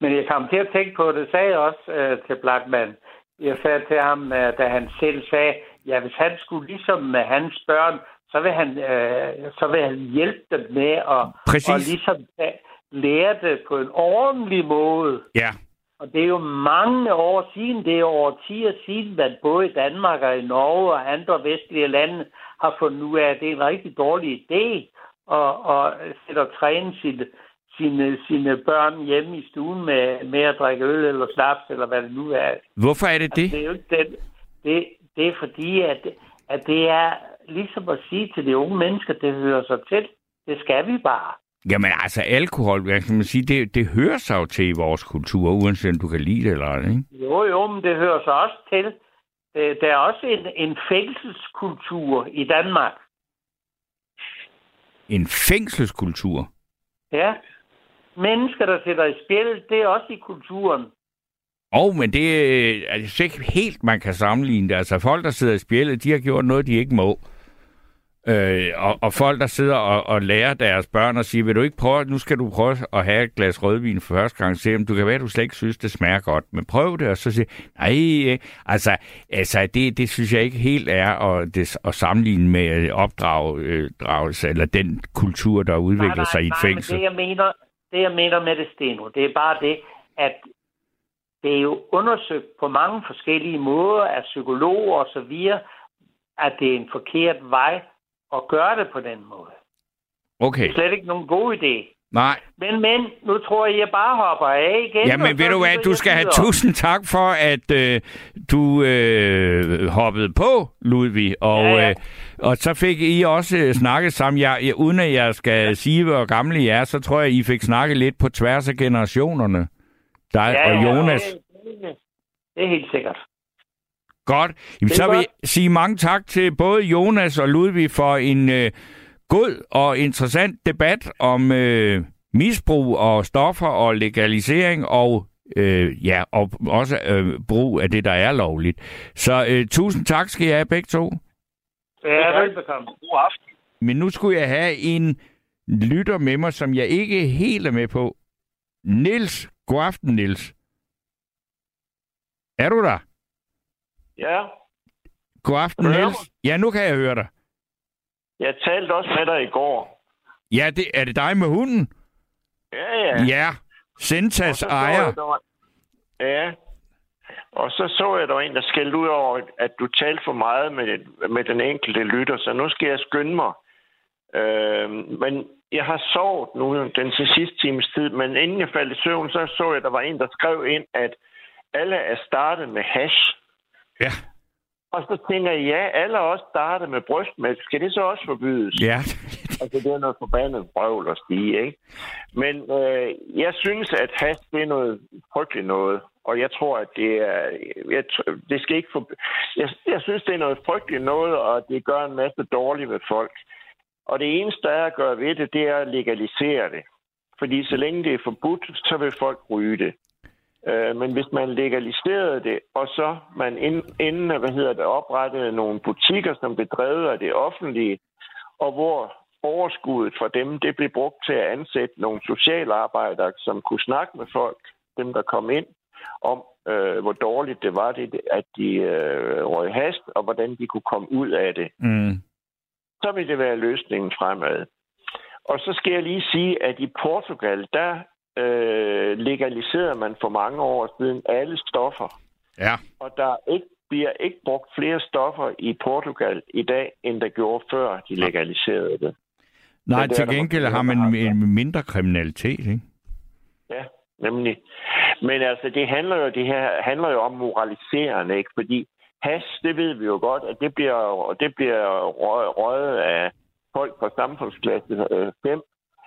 Men jeg kom til at tænke på, det sagde jeg også øh, til Blackman. Jeg sagde til ham, øh, da han selv sagde, ja, hvis han skulle ligesom med hans børn, så vil han, øh, så vil han hjælpe dem med at Præcis. og ligesom tage, lære det på en ordentlig måde. ja. Og det er jo mange år siden, det er over 10 år siden, man både i Danmark og i Norge og andre vestlige lande har fundet ud af, at det er en rigtig dårlig idé sætte og træne sine, sine, sine børn hjemme i stuen med, med at drikke øl eller snaps, eller hvad det nu er. Hvorfor er det Altså, det? det er jo ikke den, det, det er fordi, at, at det er ligesom at sige til de unge mennesker, det hører sig til. Det skal vi bare. Jamen altså, alkohol, hvad kan man sige, det, det hører sig jo til i vores kultur, uanset om du kan lide det eller ej, ikke? Jo, jo, men det hører sig også til. Øh, Der er også en, en fængselskultur i Danmark. En fængselskultur. Ja. Mennesker, der sætter i spil, det er også i kulturen. Og men det øh, er altså ikke helt, man kan sammenligne det. Altså folk, der sidder i spjældet, de har gjort noget, de ikke må. Øh, og, og folk, der sidder og, og lærer deres børn og siger, vil du ikke prøve, nu skal du prøve at have et glas rødvin for første gang, se om du kan være, at du slet ikke synes, det smager godt, men prøv det, og så sige, nej, øh, altså, altså det, det synes jeg ikke helt er at, det, at sammenligne med øh, opdragelse, eller den kultur, der udvikler sig i et nej, fængsel. Det, jeg mener, det, jeg mener med det, Steno, det er bare det, at det er jo undersøgt på mange forskellige måder af psykologer og så videre, at det er en forkert vej at gøre det på den måde. Det Okay, er slet ikke nogen god idé. nej. Men, men, nu tror jeg, jeg bare hopper af igen. og Jamen, så ved du hvad, du skal have tusind tak for, at øh, du øh, hoppede på, Ludvig. Og, Ja, ja. Øh, og så fik I også øh, snakket sammen. Jeg, jeg, uden at jeg skal sige, hvor gamle I er, så tror jeg, I fik snakket lidt på tværs af generationerne. Dig Ja, og ja, Jonas. Det, det, det er helt sikkert. Godt. Jamen, så vil godt. jeg sige mange tak til både Jonas og Ludvig for en øh, god og interessant debat om øh, misbrug og stoffer og legalisering og Øh, ja, og også øh, brug af det, der er lovligt. Så øh, tusind tak skal jeg have begge to. Ja, velbekomme. God aften. Men nu skulle jeg have en lytter med mig, som jeg ikke helt er med på. Nils. God aften, Nils. Er du der? Ja, God aften, Niels. Ja, nu kan jeg høre dig. jeg talte også med dig i går. Ja, det, er det dig med hunden? Ja, ja. Ja. Sentas så ejer. jeg, var... Ja. Og så så jeg, der var en, der skældte ud over, at du talte for meget med, med den enkelte lytter, så nu skal jeg skynde mig. Øh, men jeg har sovet nu den til sidste times tid, men inden jeg faldt i søvn, så så jeg, at der var en, der skrev ind, at alle er startet med hash. Ja. Og så tænker jeg, ja, alle er også startet med brystmælk. Skal det så også forbydes? Ja. Altså, det er noget forbandet brøvl at stige, ikke? Men øh, jeg synes, at has, det er noget frygteligt noget. Og jeg tror, at det er... Jeg, det skal ikke for... Jeg, jeg synes, det er noget frygteligt noget, og det gør en masse dårligt ved folk. Og det eneste, der er at gøre ved det, det er at legalisere det. Fordi så længe det er forbudt, så vil folk ryge det. Øh, men hvis man legaliserede det, og så man inden, inden hvad hedder det, oprettede nogle butikker, som blev drevet af det offentlige, og hvor overskuddet fra dem, det blev brugt til at ansætte nogle socialarbejdere, som kunne snakke med folk, dem der kom ind, om øh, hvor dårligt det var, det, at de øh, røg hast, og hvordan de kunne komme ud af det. Mm. Så vil det være løsningen fremad. Og så skal jeg lige sige, at i Portugal, der øh, legaliserede man for mange år siden alle stoffer. Ja. Og der ikke, bliver ikke brugt flere stoffer i Portugal i dag, end der gjorde før de legaliserede det. Nej, det er til gengæld har man en mindre kriminalitet, ikke? Ja, nemlig. Men altså, det handler jo, det her handler jo om moraliserende, ikke? Fordi has, det ved vi jo godt, at det bliver, det bliver rø- røget af folk fra samfundsklasse 5,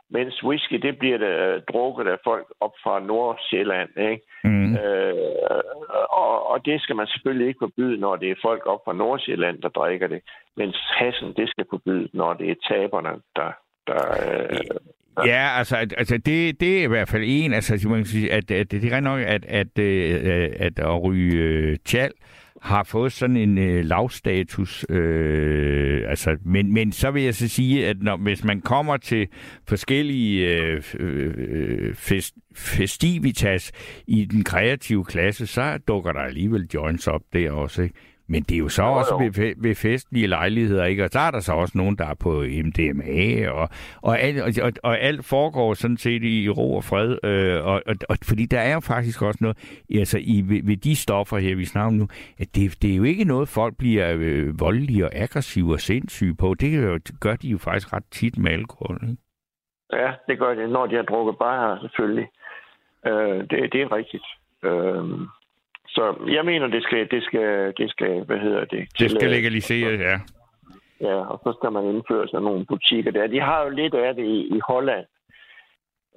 mens whisky, det bliver det, øh, drukket af folk op fra Nordsjælland, ikke? Mm. Øh, og, og det skal man selvfølgelig ikke forbyde, når det er folk op fra Nordsjælland, der drikker det. Mens hassen, det skal forbydes, når det er taberne, der... der øh, Ja, altså, at- altså det, det er i hvert fald en, altså man kan sige, at, at det er rigtig nok, at, at, øh, at at ryge øh, tjal har fået sådan en øh, lavstatus. Øh, altså, men, men så vil jeg så sige, at når, hvis man kommer til forskellige øh, øh, fest, festivitas i den kreative klasse, så dukker der alligevel joints op der også. Ikke? Men det er jo så Jo, jo, også jo. ved, ved festlige lejligheder, ikke? Og så er der så også nogen, der er på MDMA, og, og, alt, og, og alt foregår sådan set i ro og fred. Øh, og, og, og, fordi der er jo faktisk også noget, altså i, ved, ved de stoffer her, vi snakker om nu, at det, det er jo ikke noget, folk bliver øh, voldelige og aggressive og sindssyge på. Det gør- gør de jo faktisk ret tit med alkohol, ikke? Ja, det gør det, når de har drukket bare selvfølgelig. Øh, det, det er rigtigt. Øh, så jeg mener, det skal, det skal, det skal, hvad hedder det? Det skal tillades. legaliseres, ja. Ja, og så skal man indføre sådan nogle butikker der. De har jo lidt af det i, i Holland.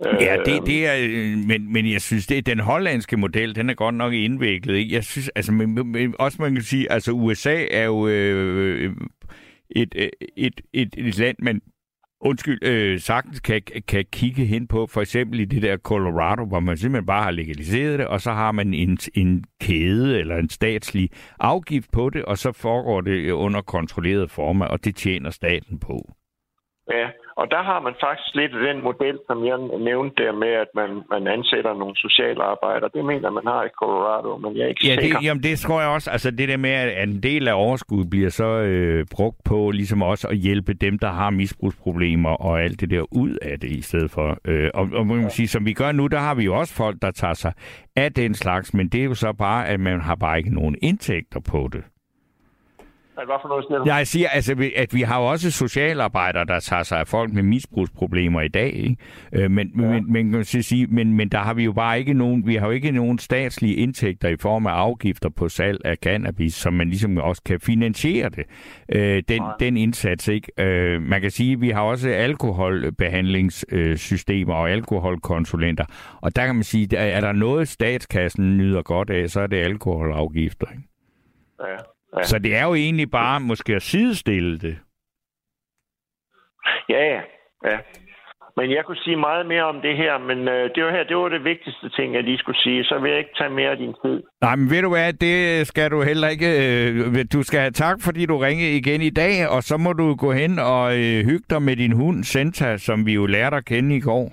Ja, Øh, det, det er, øh, men, men jeg synes, det den hollandske model, den er godt nok indviklet. Ikke? Jeg synes, altså, men, men, også man kan sige, altså USA er jo øh, et, øh, et, et, et land, man undskyld, øh, sagtens kan, kan kigge hen på, for eksempel i det der Colorado, hvor man simpelthen bare har legaliseret det, og så har man en, en kæde eller en statslig afgift på det, og så foregår det under kontrolleret former, og det tjener staten på. Ja, og der har man faktisk lidt den model, som jeg nævnte der med, at man, man ansætter nogle socialarbejdere. Det mener man har i Colorado, men jeg er ikke Ja, sikker. det, jamen det tror jeg også. Altså det der med, at en del af overskuddet bliver så øh, brugt på ligesom også at hjælpe dem, der har misbrugsproblemer og alt det der ud af det i stedet for. Øh, og, og man kan sige, som vi gør nu, der har vi jo også folk, der tager sig af den slags, men det er jo så bare, at man har bare ikke nogen indtægter på det. Hvad for noget siger du? Jeg siger, altså, at vi har jo også socialarbejdere, der tager sig af folk med misbrugsproblemer i dag, ikke? Øh, men, ja. men, men, kan sige, men, men der har vi jo bare ikke nogen, vi har jo ikke nogen statslige indtægter i form af afgifter på salg af cannabis, som man ligesom også kan finansiere det, øh, den, den indsats, ikke? Øh, man kan sige, at vi har også alkoholbehandlingssystemer og alkoholkonsulenter, og der kan man sige, der er der noget, statskassen nyder godt af, så er det alkoholafgifter, ikke? Ja, ja. Så det er jo egentlig bare måske at sidestille det. ja, ja. ja. Men jeg kunne sige meget mere om det her, men øh, det var her, det var det vigtigste ting, jeg lige skulle sige. Så vil jeg ikke tage mere af din tid. Nej, men ved du hvad, det skal du heller ikke. øh, Du skal have tak, fordi du ringede igen i dag, og så må du gå hen og øh, hygge dig med din hund, Senta, som vi jo lærte at kende i går.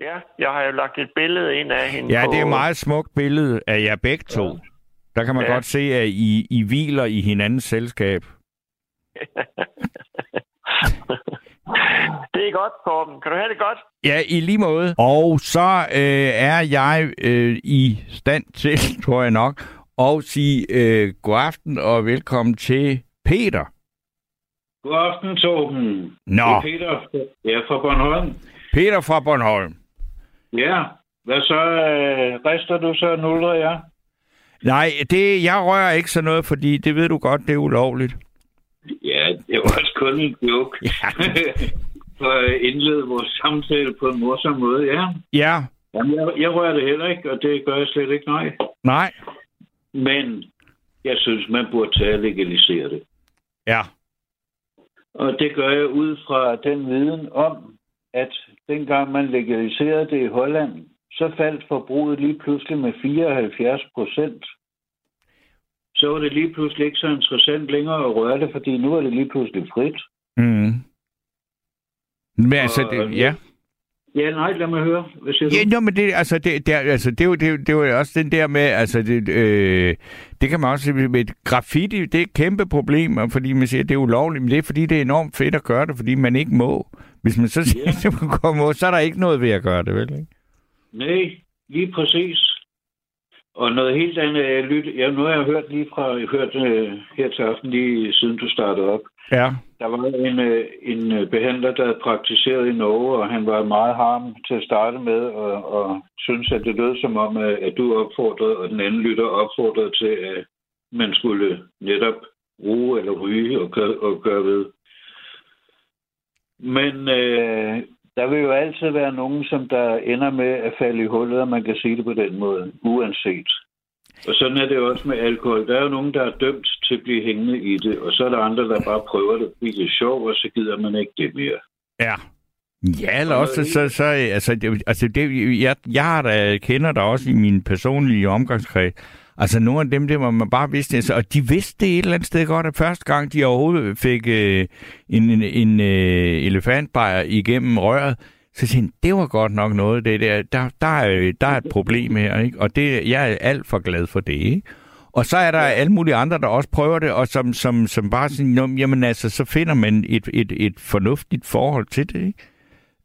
Ja, jeg har jo lagt et billede ind af hende Ja, på... det er et meget smukt billede af jer begge to. Ja. Der kan man Ja. godt se, at I, I hviler i hinandens selskab. <laughs> det er godt, Torben. Kan du have det godt? Ja, i lige måde. Og så øh, er jeg øh, i stand til, <laughs> tror jeg nok, at sige øh, god aften og velkommen til Peter. God aften, Torben. Nå, Det er Peter. Er fra Bornholm. Peter fra Bornholm. Ja. Hvad så? Øh, rester du så nuller, ja? Nej, det, jeg rører ikke sådan noget, fordi det ved du godt, det er ulovligt. Ja, det var også kun en joke. Ja. <laughs> For at indlede vores samtale på en morsom måde, ja. Ja, Jamen, jeg, jeg rører det heller ikke, og det gør jeg slet ikke, nej. nej, Men jeg synes, man burde tage og legalisere det. ja, Og det gør jeg ud fra den viden om, at dengang man legaliserede det i Holland, så faldt forbruget lige pludselig med 74 procent. Så var det lige pludselig ikke så interessant længere at røre det, fordi nu er det lige pludselig frit. mm. Men altså, Og- det, ja. Ja, nej, lad mig høre. Hvad siger du? Ja, no, men det, altså, det, det, altså, det, er jo, det, jo- det er jo også den der med, altså, det, øh, det kan man også sige med graffiti, det er et kæmpe problem, fordi man siger, det er ulovligt, men det er fordi, det er enormt fedt at gøre det, fordi man ikke må. Hvis man så siger, Ja. <laughs> at man går må, så er der ikke noget ved at gøre det, vel? Ikke? Nej, lige præcis. Og noget helt andet, jeg lytte, ja, nu har jeg hørt lige fra, jeg hørt øh, her til aften, lige siden du startede op. Ja, Der var en, øh, en øh, behandler, der havde praktiseret i Norge, og han var meget harm til at starte med, og, og synes, at det lød som om, at, at du opfordrede, og den anden lytter opfordrede til, at man skulle netop bruge eller ryge og gøre, og gøre ved. Men øh, der vil jo altid være nogen, som der ender med at falde i hullet, og man kan sige det på den måde, uanset. Og sådan er det også med alkohol. Der er jo nogen, der er dømt til at blive hængende i det, og så er der andre, der bare prøver det, fordi det er sjovt, og så gider man ikke det mere. ja. Ja, eller også, så, så altså, det, altså det, jeg, jeg har kender der også i min personlige omgangskreds, altså nogle af dem, der hvor man bare vidste, altså, og de vidste det et eller andet sted godt, at første gang de overhovedet fik øh, en, en, en øh, elefantbejer igennem røret, så siger han, det var godt nok noget, det der, der, der, er, der er et problem her, ikke? og det, jeg er alt for glad for det, ikke? Og så er der alle mulige andre, der også prøver det, og som, som, som bare siger, "Nå, jamen altså, så finder man et, et, et fornuftigt forhold til det, ikke?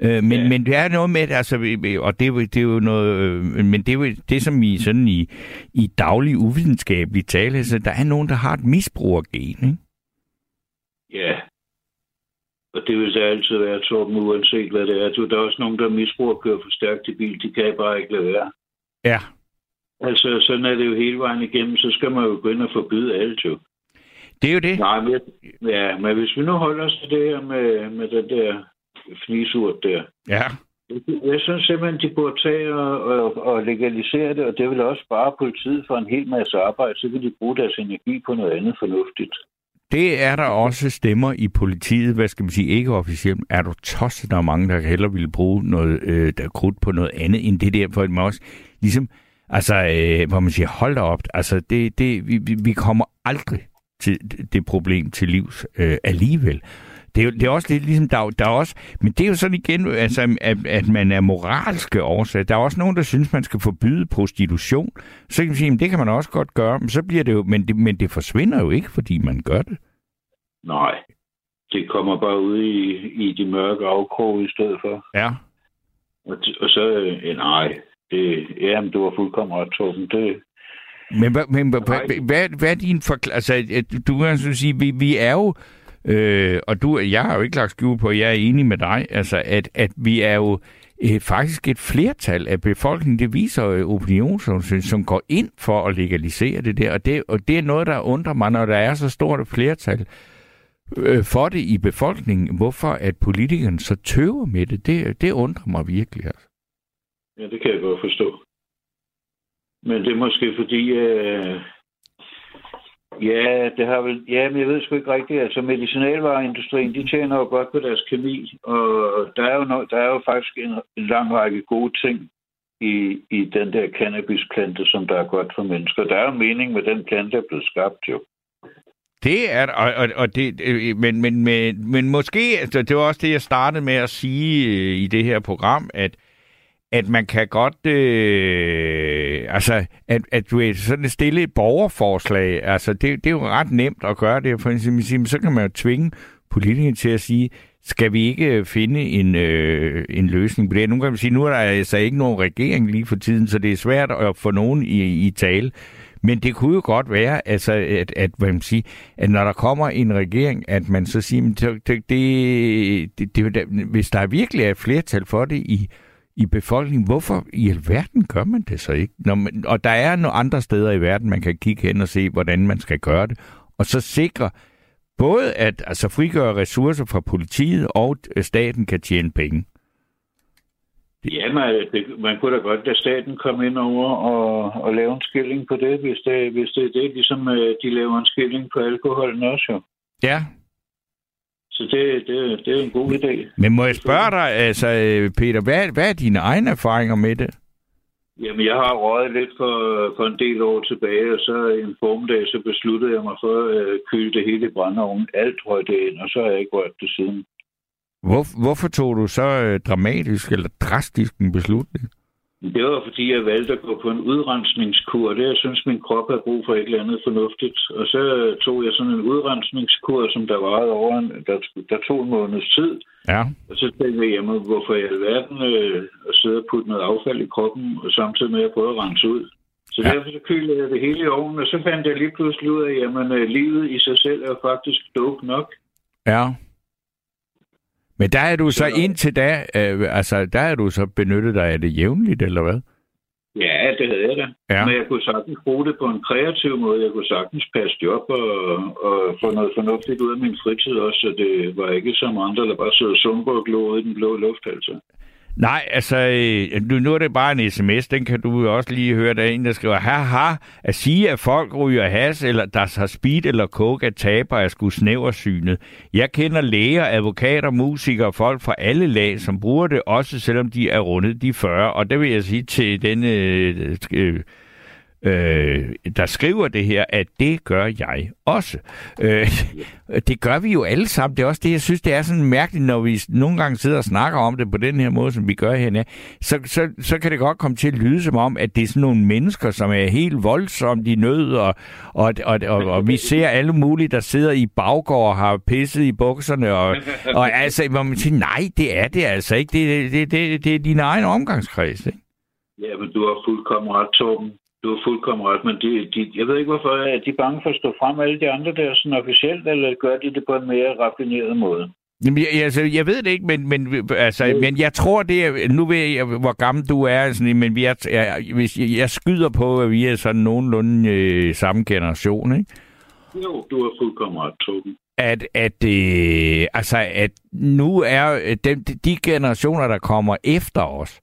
Øh, men, Ja. men det er noget med, altså, og det, er jo- det er jo noget, øh, men det er jo det, som i sådan i, i daglig uvidenskabelig tale, så der er nogen, der har et misbrugergen, ikke? Ja. Og det vil så altid være, Torben, uanset hvad det er. Du, der er også nogen, der misbruger at køre for stærkt i bil. De kan bare ikke lade være. Ja. Altså, sådan er det jo hele vejen igennem. Så skal man jo gå ind og forbyde alt, jo. Det er jo det. Nej, men, ja, men hvis vi nu holder os til det her med, med den der fnisurt der. Ja. Jeg synes simpelthen, de burde tage og, og, og legalisere det, og det vil også spare politiet for en hel masse arbejde. Så kan de bruge deres energi på noget andet fornuftigt. Det er der også stemmer i politiet, hvad skal man sige, ikke officielt. Er du tosset, der er mange, der hellere ville bruge noget, øh, der er krudt på noget andet, end det der, for man også ligesom, altså, øh, hvor man siger, hold da op, altså, det, det, vi, vi- vi kommer aldrig til det problem til livs øh, alligevel. Det er, jo, det er også lidt ligesom, der, er- der er også, men det er jo sådan igen, altså, at, at man er moralske årsager. Der er også nogen, der synes, man skal forbyde prostitution. Så kan man sige, at det kan man også godt gøre, men så bliver det jo, men det, men det forsvinder jo ikke, fordi man gør det. Nej, det kommer bare ud i, i de mørke afkroge i stedet for. Ja. Og, og så, øh, nej, det, jamen, du var fuldkommen ret, Torben. Det, Men, hvad- men hvad, hvad, hvad, er din forklaring? Altså, du kan altså sige, vi, vi er jo, øh, og du, jeg har jo ikke lagt skjul på, at jeg er enig med dig, altså, at, at vi er jo øh, faktisk et flertal af befolkningen, det viser jo opinionsundersøgelser, som går ind for at legalisere det der, og det, og det er noget, der undrer mig, når der er så stort et flertal øh, for det i befolkningen, hvorfor at politikerne så tøver med det, det, det undrer mig virkelig. Altså. ja, det kan jeg godt forstå. Men det er måske fordi, øh, Ja, det har vel... Ja, men jeg ved sgu ikke rigtigt. Altså, medicinalvareindustrien, de tjener jo godt på deres kemi, og der er jo, no, der er jo faktisk en, en lang række gode ting i, i den der cannabisplante, som der er godt for mennesker. Der er jo mening med den plante, der er blevet skabt, jo. Det er og, og, og det, men, men, men, men måske, altså, det var også det, jeg startede med at sige øh, i det her program, at at man kan godt, øh, altså, at, at du er sådan stille et borgerforslag, altså, det, det er jo ret nemt at gøre det, for eksempel, så kan man jo tvinge politikere til at sige, skal vi ikke øh, finde en, øh, en løsning på det? Nu kan man sige, nu er der altså ikke nogen regering lige for tiden, så det er svært at få nogen i, i tale. Men det kunne jo godt være, altså, at, at, hvad man siger, at når der kommer en regering, at man så siger, det, det, det, det, det, hvis der virkelig er et flertal for det i i befolkningen. Hvorfor i alverden gør man det så ikke? Når man, og der er nogle andre steder i verden, man kan kigge hen og se, hvordan man skal gøre det. Og så sikre både at altså frigøre ressourcer fra politiet, og staten kan tjene penge. Ja, man, det, man kunne da godt lade staten komme ind over og, og lave en skilling på det, hvis det, hvis det er det, ligesom øh, de laver en skilling på alkoholen også jo. Ja, så det, det, det er en god idé. Men må jeg spørge dig, altså, Peter, hvad, hvad er dine egne erfaringer med det? Jamen, jeg har røget lidt for, for en del år tilbage, og så en formdag, så besluttede jeg mig for at øh, køle det hele i brændeovnen. Alt røg det ind, og så har jeg ikke rørt det siden. Hvor, hvorfor tog du så øh, dramatisk eller drastisk en beslutning? Det var, fordi jeg valgte at gå på en udrensningskur. Det jeg synes, min krop har brug for et eller andet fornuftigt. Og så tog jeg sådan en udrensningskur, som der varede over en, der, der tog en måneds tid. Ja. Og så tænkte jeg, jamen, hvorfor i alverden øh, at sidde og putte noget affald i kroppen, og samtidig med at prøve at rense ud. Så ja. derfor så kølede jeg det hele i ovnen, og så fandt jeg lige pludselig ud af, at jamen, øh, livet i sig selv er faktisk dope nok. Ja. Men der er du så, indtil da, øh, altså der er du så benyttet dig af det jævnligt, eller hvad? Ja, det havde jeg da. Ja. Men jeg kunne sagtens bruge det på en kreativ måde. Jeg kunne sagtens passe job og, og få noget fornuftigt ud af min fritid også, så det var ikke som andre, der bare sidder og sumper og glor i den blå luft, altså. Nej, altså, øh, nu, nu er det bare en sms, den kan du jo også lige høre, der er en, der skriver, haha, at sige, at folk ryger has, eller der har speed eller coke, at taber er sgu snæversynet. Jeg kender læger, advokater, musikere, folk fra alle lag, som bruger det, også selvom de er rundet de 40. Og det vil jeg sige til denne øh, øh, øh, der skriver det her, at det gør jeg også. Øh, <laughs> det gør vi jo alle sammen. Det er også det, jeg synes, det er sådan mærkeligt, når vi nogle gange sidder og snakker om det på den her måde, som vi gør her. Så, så, så kan det godt komme til at lyde som om, at det er sådan nogle mennesker, som er helt voldsomt i nød, og, og, og, og, og vi ser alle mulige, der sidder i baggård og har pisset i bukserne, og, og altså, hvor man siger, nej, det er det altså ikke. Det, det, det, det er din egen omgangskreds, ikke? Ja, men du har fuldkommen ret, Torben. Du har fuldkommen ret, men de, de, jeg ved ikke, hvorfor er de bange for at stå frem alle de andre der sådan officielt, eller gør de det på en mere raffineret måde? Jamen, jeg, altså, jeg ved det ikke, men, men, altså, men jeg tror, det er, nu ved jeg, hvor gammel du er, sådan, men vi er, jeg, hvis, jeg, jeg skyder på, at vi er sådan nogenlunde øh, samme generation, ikke? Jo, du har fuldkommen ret, Toben. At, at, øh, altså, at nu er øh, de, de generationer, der kommer efter os,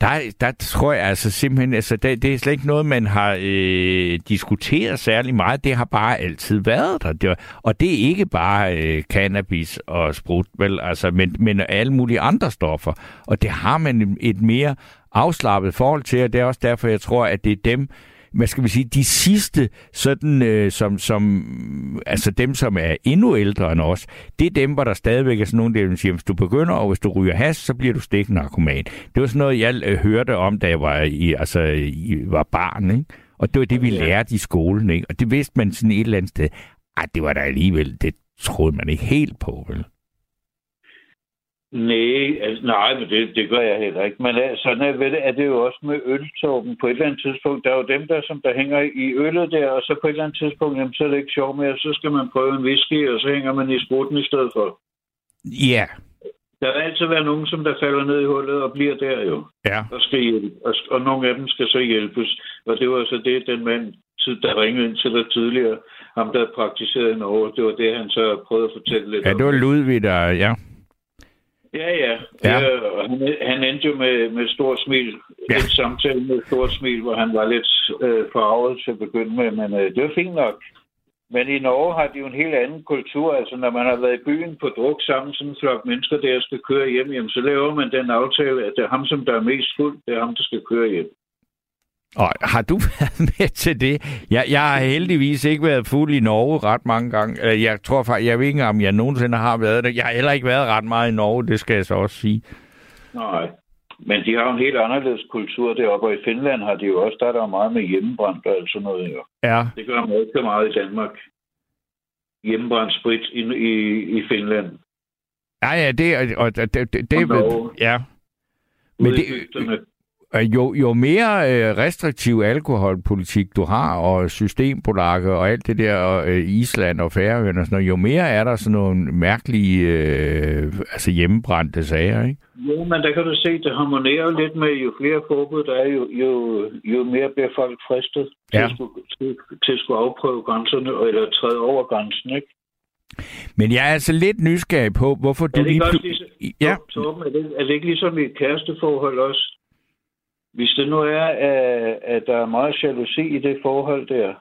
der, der tror jeg altså simpelthen, altså det, det er slet ikke noget, man har øh, diskuteret særlig meget. Det har bare altid været der. Det, og det er ikke bare øh, cannabis og sprut, vel, altså, men, men alle mulige andre stoffer. Og det har man et mere afslappet forhold til, og det er også derfor, jeg tror, at det er dem, hvad skal vi sige, de sidste, sådan øh, som, som, altså dem, som er endnu ældre end os, det er dem, hvor der stadigvæk er sådan nogle, der siger, hvis du begynder, og hvis du ryger has, så bliver du stiknarkoman. Det var sådan noget, jeg øh, hørte om, da jeg var, i, altså, i, var barn, ikke? Og det var det, vi lærte i skolen, ikke? Og det vidste man sådan et eller andet sted. Ej, det var der alligevel, det troede man ikke helt på, vel? Nej, altså, nej, men det, det gør jeg heller ikke. Men altså, sådan er, det, er det jo også med øltåben. På et eller andet tidspunkt, der er jo dem, der, som der hænger i øllet der, og så på et eller andet tidspunkt, jamen, så er det ikke sjovt mere. Så skal man prøve en whisky, og så hænger man i sprutten i stedet for. Ja. Yeah. Der vil altid være nogen, som der falder ned i hullet og bliver der jo. Ja. Og, skal hjælpe. Og, og nogle af dem skal så hjælpes. Og det var så det, den mand, der ringede ind til dig tidligere, ham der praktiserede i Norge, det var det, han så prøvede at fortælle lidt Ja, det var Ludvig, der, ja. Ja, ja. ja. Øh, han, han endte jo med, med stort smil. Ja. Et samtale med stort smil, hvor han var lidt øh, farvet til at begynde med, men øh, det var fint nok. Men i Norge har de jo en helt anden kultur. Altså, når man har været i byen på druk sammen, sådan en flok mennesker, der skal køre hjem, jamen, så laver man den aftale, at det er ham, som der er mest fuld, det er ham, der skal køre hjem. Og har du været med til det? Jeg, jeg har heldigvis ikke været fuld i Norge ret mange gange. Jeg tror faktisk, jeg ved ikke, om jeg nogensinde har været der. Jeg har heller ikke været ret meget i Norge, det skal jeg så også sige. Nej, men de har jo en helt anderledes kultur deroppe, og i Finland har de jo også, der er der meget med hjemmebrændt og alt sådan noget. Jo. Ja. Det gør man ikke så meget i Danmark. Hjemmebrændt sprit i, i, i Finland. Ja, ja, det, og, det, det, det, det ja. Men det, Øh, jo, jo mere øh, restriktiv alkoholpolitik du har, og systembolager og alt det der, og øh, Island og Færøerne og sådan noget, jo mere er der sådan nogle mærkelige øh, altså hjemmebrændte sager, ikke? Jo, men der kan du se, det harmonerer lidt med, jo flere forbud der er, jo, jo, jo mere bliver folk fristet Ja. til, at skulle, til, til at skulle afprøve grænserne, eller træde over grænsen, ikke? Men jeg er altså lidt nysgerrig på, hvorfor du Er det lige... ikke også plu- ligesom, Ja, Torben, er det, er det ikke ligesom i et kæresteforhold også? Hvis det nu er, at, at der er meget jalousi i det forhold der,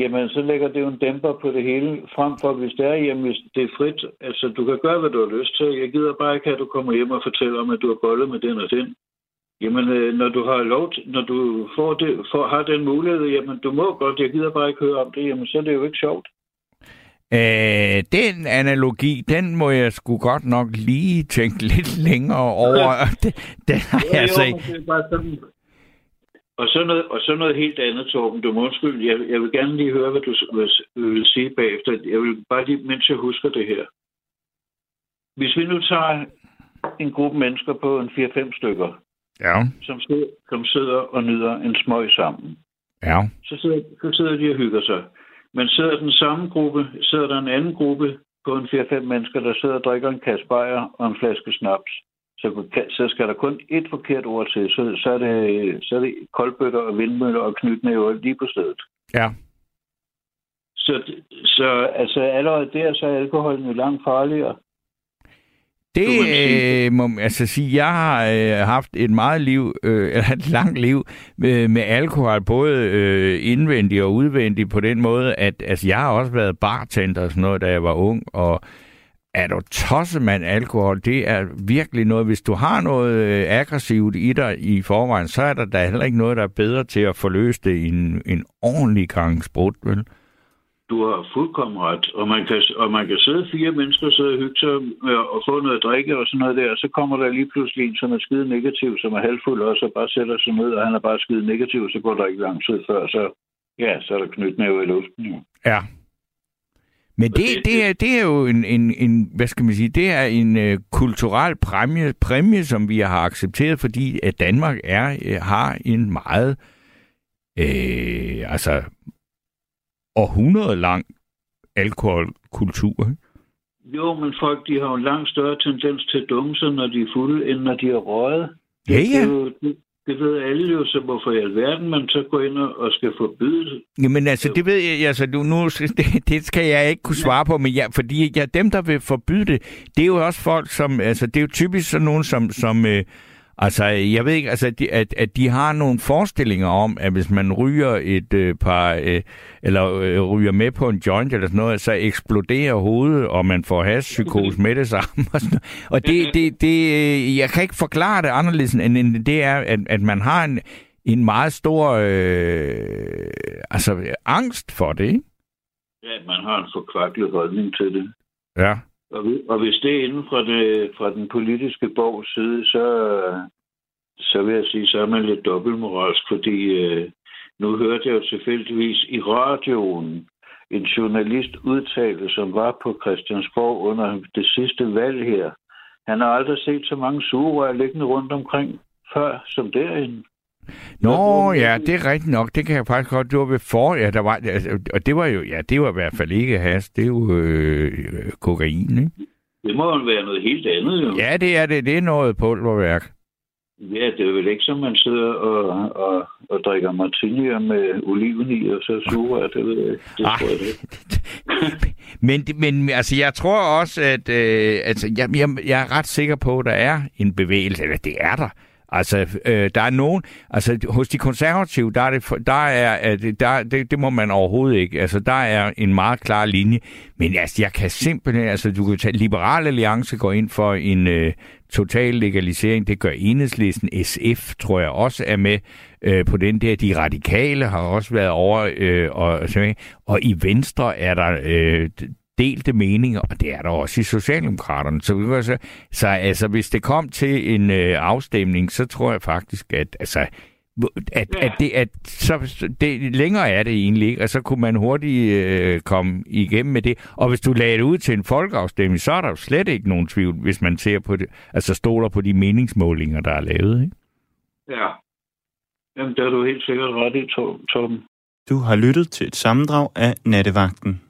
jamen så lægger det jo en dæmper på det hele, frem for hvis det er, jamen hvis det er frit, altså du kan gøre, hvad du har lyst til. Jeg gider bare ikke, at du kommer hjem og fortæller om, at du har boldet med den og den. Jamen, øh, når du har lov til, når du får det, får, har den mulighed, jamen du må godt, jeg gider bare ikke høre om det, jamen så er det jo ikke sjovt øh, den analogi, den må jeg sgu godt nok lige tænke lidt længere over. <laughs> <laughs> den, den har jeg altså Jo, er bare sådan. Og så noget, og så noget helt andet, Torben. Du må undskylde. Jeg, jeg vil gerne lige høre, hvad du vil sige bagefter. Jeg vil bare lige, mens jeg husker det her. Hvis vi nu tager en gruppe mennesker på en 4-5 stykker, Ja, som sidder, som sidder og nyder en smøg sammen, ja. så sidder, så sidder de og hygger sig. Men sidder den samme gruppe, sidder der en anden gruppe på en 4-5 mennesker, der sidder og drikker en kasse bajer og en flaske snaps, så, så skal der kun et forkert ord til, så, så, er, det, så er det koldbøtter og vindmøller og knytnæver lige på stedet. Ja. Så, så altså, allerede der, så er alkoholen jo langt farligere. Det øh, må man altså sige, jeg har øh, haft et meget liv, øh, eller et langt liv med, med alkohol, både øh, indvendigt og udvendigt på den måde, at altså, jeg har også været bartender og sådan noget, da jeg var ung, og er du tossemand alkohol, det er virkelig noget, hvis du har noget øh, aggressivt i dig i forvejen, så er der da heller ikke noget, der er bedre til at forløse det i en, en ordentlig gang sprut, vel? Du har fuldkommen ret. Og man kan, og man kan sidde fire mennesker sidde og hygge sig med og få noget at drikke og sådan noget der. Og så kommer der lige pludselig en, som er skide negativ, som er halvfuld også, og bare sætter sig ned, og han er bare skide negativ, og så går der ikke lang tid før. Så ja, så er der knytnæve i luften. Jo. Ja. Men det, det- det, er, det er jo en, en, en, hvad skal man sige, det er en øh, kulturel præmie, præmie, som vi har accepteret, fordi at Danmark er, øh, har en meget, øh, altså, århundrede lang alkoholkultur. jo, men folk de har jo en langt større tendens til at dumme sig, når de er fulde, end når de er røget. Ja, Det, ja. er jo, det, det ved alle jo, så hvorfor i alverden man så går ind og og skal forbyde det. Jamen altså, det ved jeg, altså, du, nu, <laughs> det, det skal jeg ikke kunne svare på, men ja, fordi ja, dem, der vil forbyde det, det er jo også folk, som, altså, det er jo typisk sådan nogen, som, som øh, altså, jeg ved ikke, altså, de, at, at de har nogle forestillinger om, at hvis man ryger et øh, par, øh, eller øh, ryger med på en joint eller sådan noget, så eksploderer hovedet, og man får hashpsykose med det samme. Og, sådan noget. og det, det, det, øh, jeg kan ikke forklare det anderledes, end end det er, at, at man har en, en meget stor øh, altså, angst for det, ikke? Ja, man har en forkvaklet holdning til det. Ja. Og, og hvis det er inden fra, det, fra den politiske borgs side, så, så vil jeg sige, så er man lidt dobbeltmoralsk, fordi øh, nu hørte jeg jo tilfældigvis i radioen en journalist udtale, som var på Christiansborg under det sidste valg her. Han har aldrig set så mange sugerør liggende rundt omkring før som derinde. Nå, ja, det er rigtigt nok. Det kan jeg faktisk godt. Det var ved for, ja, der var, altså, og det var jo, ja, det var i hvert fald ikke has. Det er jo øh, kokain, ikke? Det må jo være noget helt andet, jo. Ja, det er det. Det er noget pulverværk. Ja, det er vel ikke som, man sidder og, og, og drikker martinier med oliven i, og så suger, det ved jeg. Det Ej. tror jeg ikke. <laughs> men, men altså, jeg tror også, at øh, altså, jeg, jeg, jeg er ret sikker på, at der er en bevægelse, eller det er der. Altså, øh, der er nogen, altså hos de konservative, der er det, der er, der, det, det må man overhovedet ikke. Altså, der er en meget klar linje. Men altså, jeg kan simpelthen, altså, du kan tage, Liberal Alliance går ind for en øh, total legalisering. Det gør Enhedslisten. SF, tror jeg, også er med øh, på den der. De radikale har også været over, øh, og, og i Venstre er der øh, delte meninger, og det er der også i Socialdemokraterne. Så, så, så altså, hvis det kom til en øh, afstemning, så tror jeg faktisk, at altså, at, ja. at, det, at så, det, længere er det egentlig ikke, og så kunne man hurtigt øh, komme igennem med det. Og hvis du lagde det ud til en folkeafstemning, så er der jo slet ikke nogen tvivl, hvis man ser på det, altså stoler på de meningsmålinger, der er lavet. Ikke? Ja. Jamen, det er du helt sikkert ret i, Tom. Du har lyttet til et sammendrag af Nattevagten.